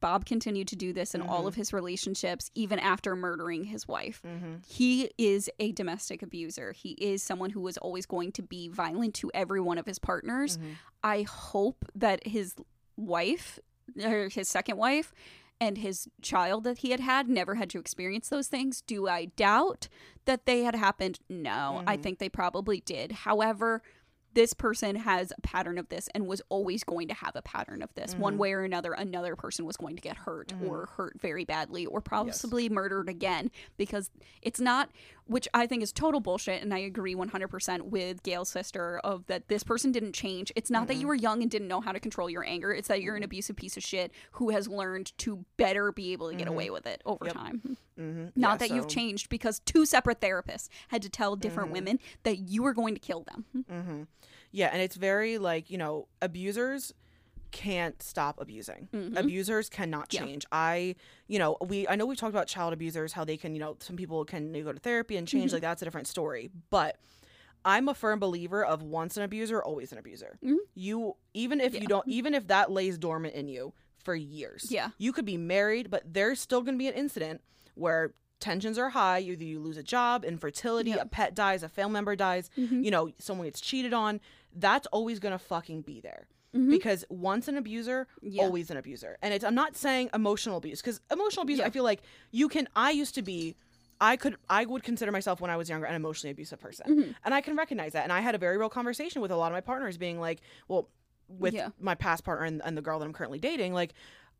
Bob continued to do this in all Mhm. of his relationships, even after murdering his wife. Mm-hmm. He is a domestic abuser. He is someone who is always going to be violent to every one of his partners. Mhm. I hope that his wife, or his second wife, and his child that he had had never had to experience those things. Do I doubt that they had happened? No, I Mhm. think they probably did. However, this person has a pattern of this and was always going to have a pattern of this. One Mhm. way or another, another person was going to get hurt Mhm. or hurt very badly or possibly murdered again because it's not, which I think is total bullshit. And I agree 100% with Gail's sister of that this person didn't change. It's not that you were young and didn't know how to control your anger. It's that you're an abusive piece of shit who has learned to better be able to get Mhm. away with it over Yep. time. Mm-hmm. Not that you've changed because two separate therapists had to tell different Mhm. women that you were going to kill them. Mm-hmm. Yeah, and it's very like you know abusers can't stop abusing. Mhm. Abusers cannot Yeah. change. I, you know, we I know we've talked about child abusers, how they can, you know, some people can go to therapy and change. Mhm. Like that's a different story. But I'm a firm believer of once an abuser, always an abuser. Mhm. You even if Yeah. you don't, even if that lays dormant in you for years, Yeah. you could be married, but there's still going to be an incident where tensions are high. Either you lose a job, infertility, Yeah. a pet dies, a family member dies Mhm. you know, someone gets cheated on, that's always gonna fucking be there. Mhm. Because once an abuser, Yeah. always an abuser. And it's I'm not saying emotional abuse, because emotional abuse, Yeah. I feel like you can I used to be I could I would consider myself when I was younger an emotionally abusive person. Mhm. And I can recognize that. And I had a very real conversation with a lot of my partners being like, well, with Yeah. my past partner and, and the girl that I'm currently dating, like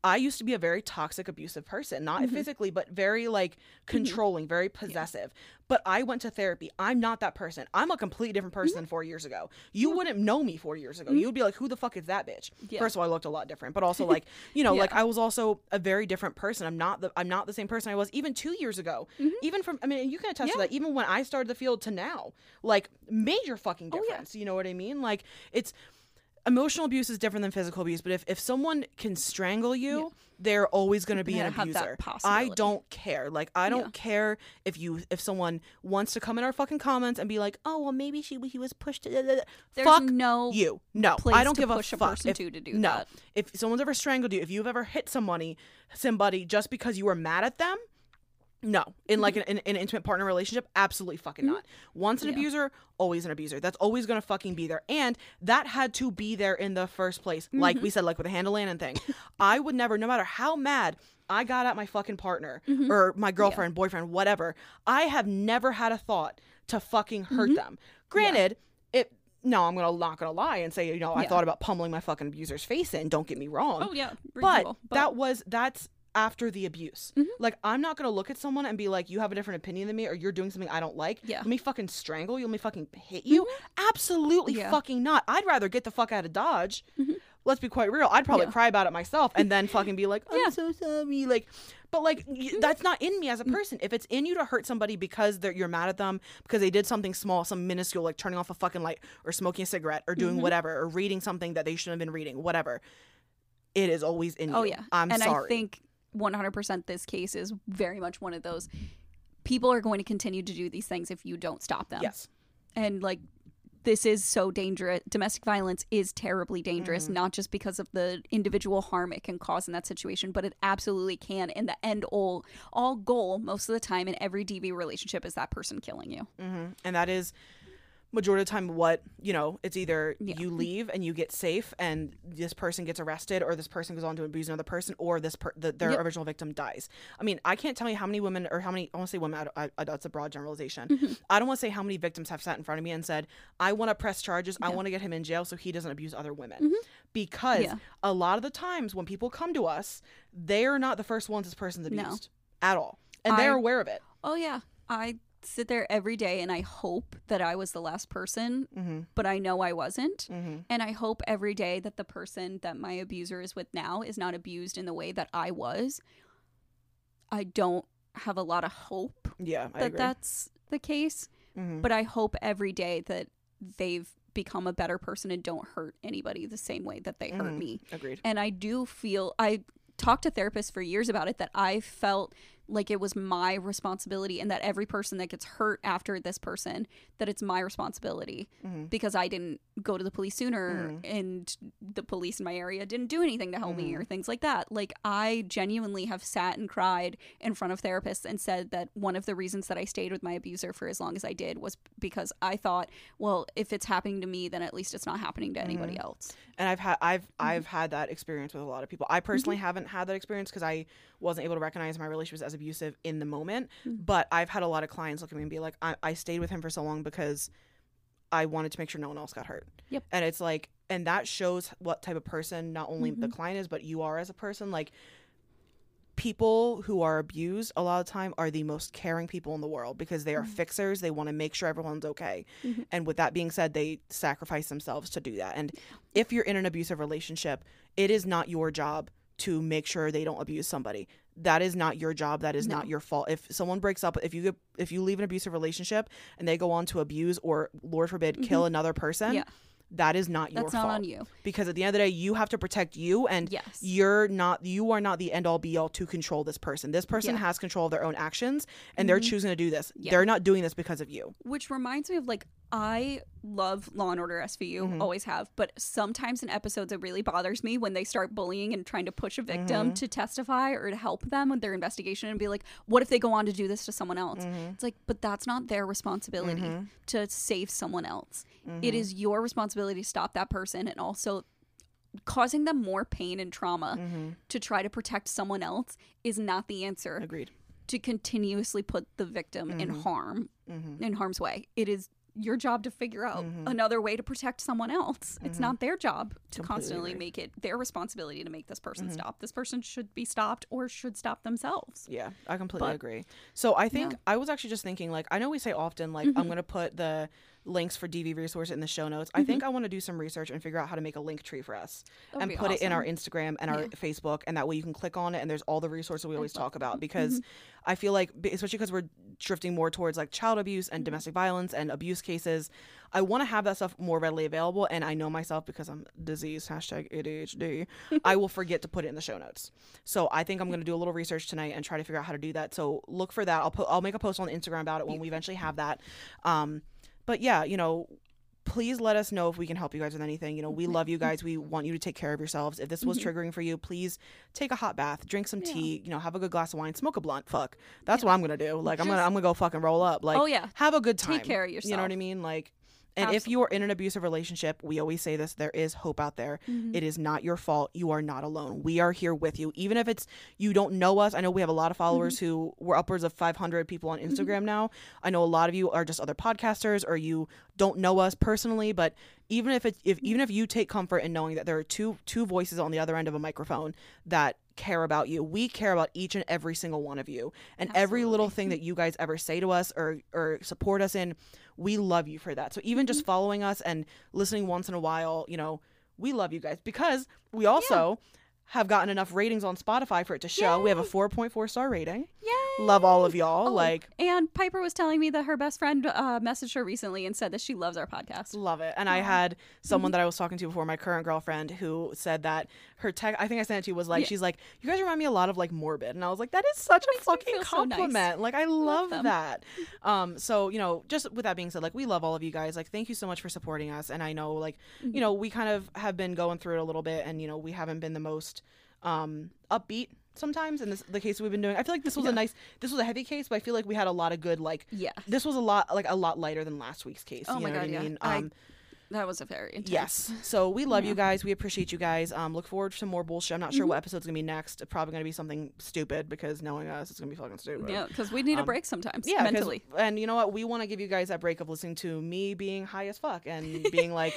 I used to be a very toxic, abusive person, not mm-hmm. physically, but very like mm-hmm. controlling, very possessive. But I went to therapy. I'm not that person. I'm a completely different mm-hmm. person than four years ago. You wouldn't know me four years ago. You would be like, who the fuck is that bitch? Yeah. First of all, I looked a lot different, but also like, you know, like I was also a very different person. I'm not the I'm not the same person I was even two years ago. Even from I mean, you can attest to that. Even when I started the field to now, like major fucking Oh, yeah. difference. You know what I mean? Like it's emotional abuse is different than physical abuse, but if, if someone can strangle you, they're always going to be an abuser. I don't care. Like I don't Yeah. care if you if someone wants to come in our fucking comments and be like, "Oh, well maybe she he was pushed to da, da, da." There's Fuck no you. No. I don't give a fuck if, to to do no. that. If someone's ever strangled you, if you've ever hit somebody somebody just because you were mad at them, no, in like an, in, in an intimate partner relationship, absolutely fucking not. Once an Mm-hmm. Yeah. abuser, always an abuser. That's always gonna fucking be there, and that had to be there in the first place. Like Mm-hmm. we said, like with the handle and thing, I would never, no matter how mad I got at my fucking partner Mm-hmm. or my girlfriend, boyfriend, whatever, I have never had a thought to fucking hurt Mm-hmm. them. Granted, it. No, I'm gonna not gonna lie and say you know I thought about pummeling my fucking abuser's face in. Don't get me wrong Oh yeah, but, reasonable, that was that's after the abuse. Mm-hmm. Like I'm not gonna look at someone and be like, "You have a different opinion than me, or you're doing something I don't like." Yeah. Mm-hmm. Let me fucking strangle you. Let me fucking hit you. Absolutely Yeah. fucking not. I'd rather get the fuck out of Dodge. Let's be quite real. I'd probably Mm-hmm. Yeah. cry about it myself and then fucking be like, "I'm Yeah. so sorry." Like, but like y- that's not in me as a Mm. person. If it's in you to hurt somebody because they're, you're mad at them because they did something small, some minuscule, like turning off a fucking light or smoking a cigarette or Mm-hmm. doing whatever or reading something that they shouldn't have been reading, whatever. It is always in you. Oh yeah, I'm and sorry. I think 100% this case is very much one of those. People are going to continue to do these things if you don't stop them. yes. and like this is so dangerous. Domestic violence is terribly dangerous, Mm-hmm. not just because of the individual harm it can cause in that situation, but it absolutely can. And the end all all goal most of the time in every DV relationship is that person killing you. hmm And that is majority of the time what you know it's either Yeah. you leave and you get safe and this person gets arrested or this person goes on to abuse another person or this per- the, their Yep. original victim dies i mean i can't tell you how many women or how many i want to say women I, I, that's a broad generalization Mm-hmm. i don't want to say how many victims have sat in front of me and said i want to press charges i want to get him in jail so he doesn't abuse other women because Mm-hmm. Yeah. a lot of the times when people come to us they're not the first ones this person's No. abused at all and they're aware of it Oh yeah, I sit there every day and I hope that I was the last person, mm-hmm. but I know I wasn't. Mm-hmm. And I hope every day that the person that my abuser is with now is not abused in the way that I was. I don't have a lot of hope yeah that agree that's the case, Mhm. but I hope every day that they've become a better person and don't hurt anybody the same way that they hurt Mhm. me. agreed And I do feel I talked to therapists for years about it that I felt like it was my responsibility and that every person that gets hurt after this person that it's my responsibility Mhm. because I didn't go to the police sooner Mhm. and the police in my area didn't do anything to help me Mhm. or things like that. Like I genuinely have sat and cried in front of therapists and said that one of the reasons that I stayed with my abuser for as long as I did was because I thought, well, if it's happening to me, then at least it's not happening to anybody else. and I've had I've Mm-hmm. I've had that experience with a lot of people. I personally haven't had that experience because I wasn't able to recognize my relationship as abusive in the moment. Mm. But I've had a lot of clients look at me and be like, I, I stayed with him for so long because I wanted to make sure no one else got hurt. Yep. And it's like, and that shows what type of person not only the Mhm. client is, but you are as a person. Like people who are abused a lot of time are the most caring people in the world because they are Mhm. fixers they want to make sure everyone's okay Mhm. and with that being said they sacrifice themselves to do that and if you're in an abusive relationship it is not your job to make sure they don't abuse somebody that is not your job that is not your fault if someone breaks up if you if you leave an abusive relationship and they go on to abuse or lord forbid kill another person Mm-hmm. Yeah. that is not your That's not fault on you. because at the end of the day you have to protect you and Yes. you're not you are not the end all be all to control this person this person Yeah. has control of their own actions and they're Mhm. choosing to do this Yeah. they're not doing this because of you Which reminds me of like I love Law and Order SVU, Mhm. always have, but sometimes in episodes it really bothers me when they start bullying and trying to push a victim Mhm. to testify or to help them with their investigation and be like, what if they go on to do this to someone else? Mhm. It's like, but that's not their responsibility Mhm. to save someone else. It is your responsibility to stop that person and also causing them more pain and trauma Mhm. to try to protect someone else is not the answer agreed to continuously put the victim in Mhm. harm hmm in harm's way. It is your job to figure out Mhm. another way to protect someone else. It's Mhm. not their job to Completely constantly agree. make it their responsibility to make this person Mhm. stop. This person should be stopped or should stop themselves. Yeah, I completely But- agree. So I think Yeah. I was actually just thinking, like, I know we say often, like, Mm-hmm. I'm going to put the links for DV resource in the show notes. I think I want to do some research and figure out how to make a link tree for us That would and put it in our. Instagram and our Yeah. Facebook, and that way you can click on it and there's all the resources we always talk about because Mm-hmm. I feel like, especially because we're drifting more towards like child abuse Mm-hmm. and domestic violence and abuse cases, I want to have that stuff more readily available. And I know myself because I'm disease hashtag ADHD, I will forget to put it in the show notes. So I think I'm going to do a little research tonight and try to figure out how to do that. So look for that. I'll put, I'll make a post on Instagram about it when we eventually have that. Um, but yeah, you know, please let us know if we can help you guys with anything. You know, we mm-hmm. love you guys. We want you to take care of yourselves. If this was mm-hmm. triggering for you, please take a hot bath, drink some Yeah. tea, you know, have a good glass of wine, smoke a blunt. Fuck. That's what I'm going to do. Like I'm going to I'm going to go fucking roll up. Like oh yeah. have a good time. Take care of yourself. You know what I mean? Like and if you are in an abusive relationship, we always say this, there is hope out there. Mm-hmm. It is not your fault. You are not alone. We are here with you. Even if it's you don't know us. I know we have a lot of followers Mm-hmm. who we're upwards of 500 people on Instagram now. I know a lot of you are just other podcasters or you don't know us personally, but even if it if even if you take comfort in knowing that there are two two voices on the other end of a microphone that care about you. We care about each and every single one of you. And every little thing that you guys ever say to us or or support us in, we love you for that. So even just mm-hmm. following us and listening once in a while, you know, we love you guys because we also have gotten enough ratings on Spotify for it to show. We have a 4.4 star rating. Yay! Love all of y'all. Oh, Like and Piper was telling me that her best friend uh, messaged her recently and said that she loves our podcast. Love it. And I had someone that I was talking to before, my current girlfriend, who said that her tech, I think I sent it to you, was like, Yeah. she's like, you guys remind me a lot of like Morbid. And I was like, that is such a fucking feel so nice. compliment. Like, I love them. that. Um, so, you know, just with that being said, like, we love all of you guys. Like, thank you so much for supporting us. And I know, like, Mm-hmm. you know, we kind of have been going through it a little bit and, you know, we haven't been the most um, upbeat sometimes in this the case we've been doing. I feel like this was a nice, this was a heavy case, but I feel like we had a lot of good, like, Yeah. this was a lot, like, a lot lighter than last week's case. Oh you my know God, what I yeah. mean? I- Um, That was a very intense. Yes. So we love you guys. We appreciate you guys. Um, look forward to more bullshit. I'm not Mm-hmm. sure what episode's gonna be next. It's probably gonna be something stupid because knowing us, it's gonna be fucking stupid. Yeah, because we need a Um, break sometimes Yeah, mentally. And you know what? We want to give you guys that break of listening to me being high as fuck and being like,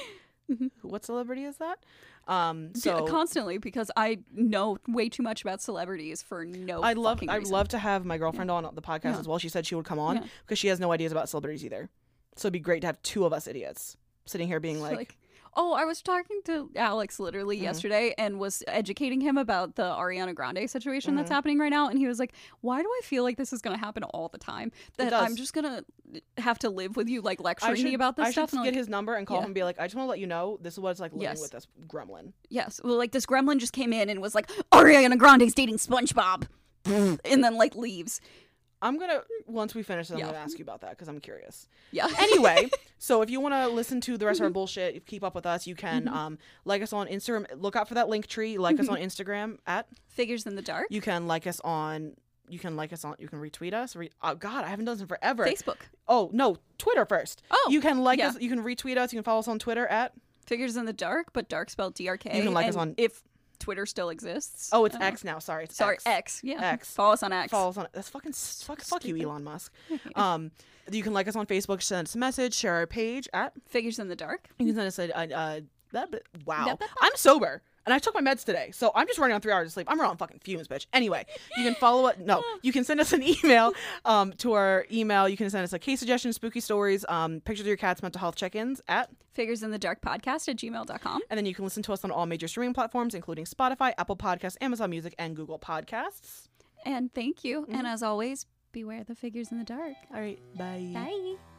what celebrity is that? Um, so constantly because I know way too much about celebrities for no. I love I'd love to have my girlfriend on the podcast Yeah. as well. She said she would come on Yeah. because she has no ideas about celebrities either. So it'd be great to have two of us idiots sitting here being like, like, oh, I was talking to Alex literally Mm-hmm. yesterday and was educating him about the Ariana Grande situation that's Mm-hmm. happening right now, and he was like, "Why do I feel like this is going to happen all the time? That I'm just gonna have to live with you like lecturing should, me about this I stuff." should And, get like, his number and call Yeah. him and be like, I just want to let you know this is what it's like living Yes. with this gremlin. yes, well, like this gremlin just came in and was like, "Ariana Grande's dating SpongeBob," and then like leaves. I'm gonna once we finish, I'm Yeah. gonna ask you about that because I'm curious. Yeah. Anyway, so if you want to listen to the rest of Mm-hmm. our bullshit, keep up with us. You can um, like us on Instagram. Look out for that link tree. Like Mm-hmm. us on Instagram at. Figures in the dark. You can like us on. You can like us on. You can retweet us. Re- oh God, I haven't done this in forever. Facebook. Oh no, Twitter first. Oh, you can like yeah. us. You can retweet us. You can follow us on Twitter at. Figures in the dark, but dark spelled D R K. You can like us on- if Twitter still exists. Oh, it's uh, X now. Sorry, it's Sorry, X. X. Yeah. X. Follow us on X. Follow us on. That's fucking fuck. Fuck you, Elon Musk. Um, you can like us on Facebook. Send us a message. Share our page at. Figures in the dark. You can send us a. a, a that, wow. That- that- I'm sober. And I took my meds today, so I'm just running on three hours of sleep. I'm running on fucking fumes, bitch. Anyway, you can follow it. No, you can send us an email um, to our email. You can send us a case suggestion, spooky stories, um, pictures of your cat's mental health check-ins at, Figures in the dark podcast at gmail.com. and then you can listen to us on all major streaming platforms, including Spotify, Apple Podcasts, Amazon Music, and Google Podcasts. And thank you. Mm-hmm. And as always, beware the figures in the dark. All right, bye. Bye.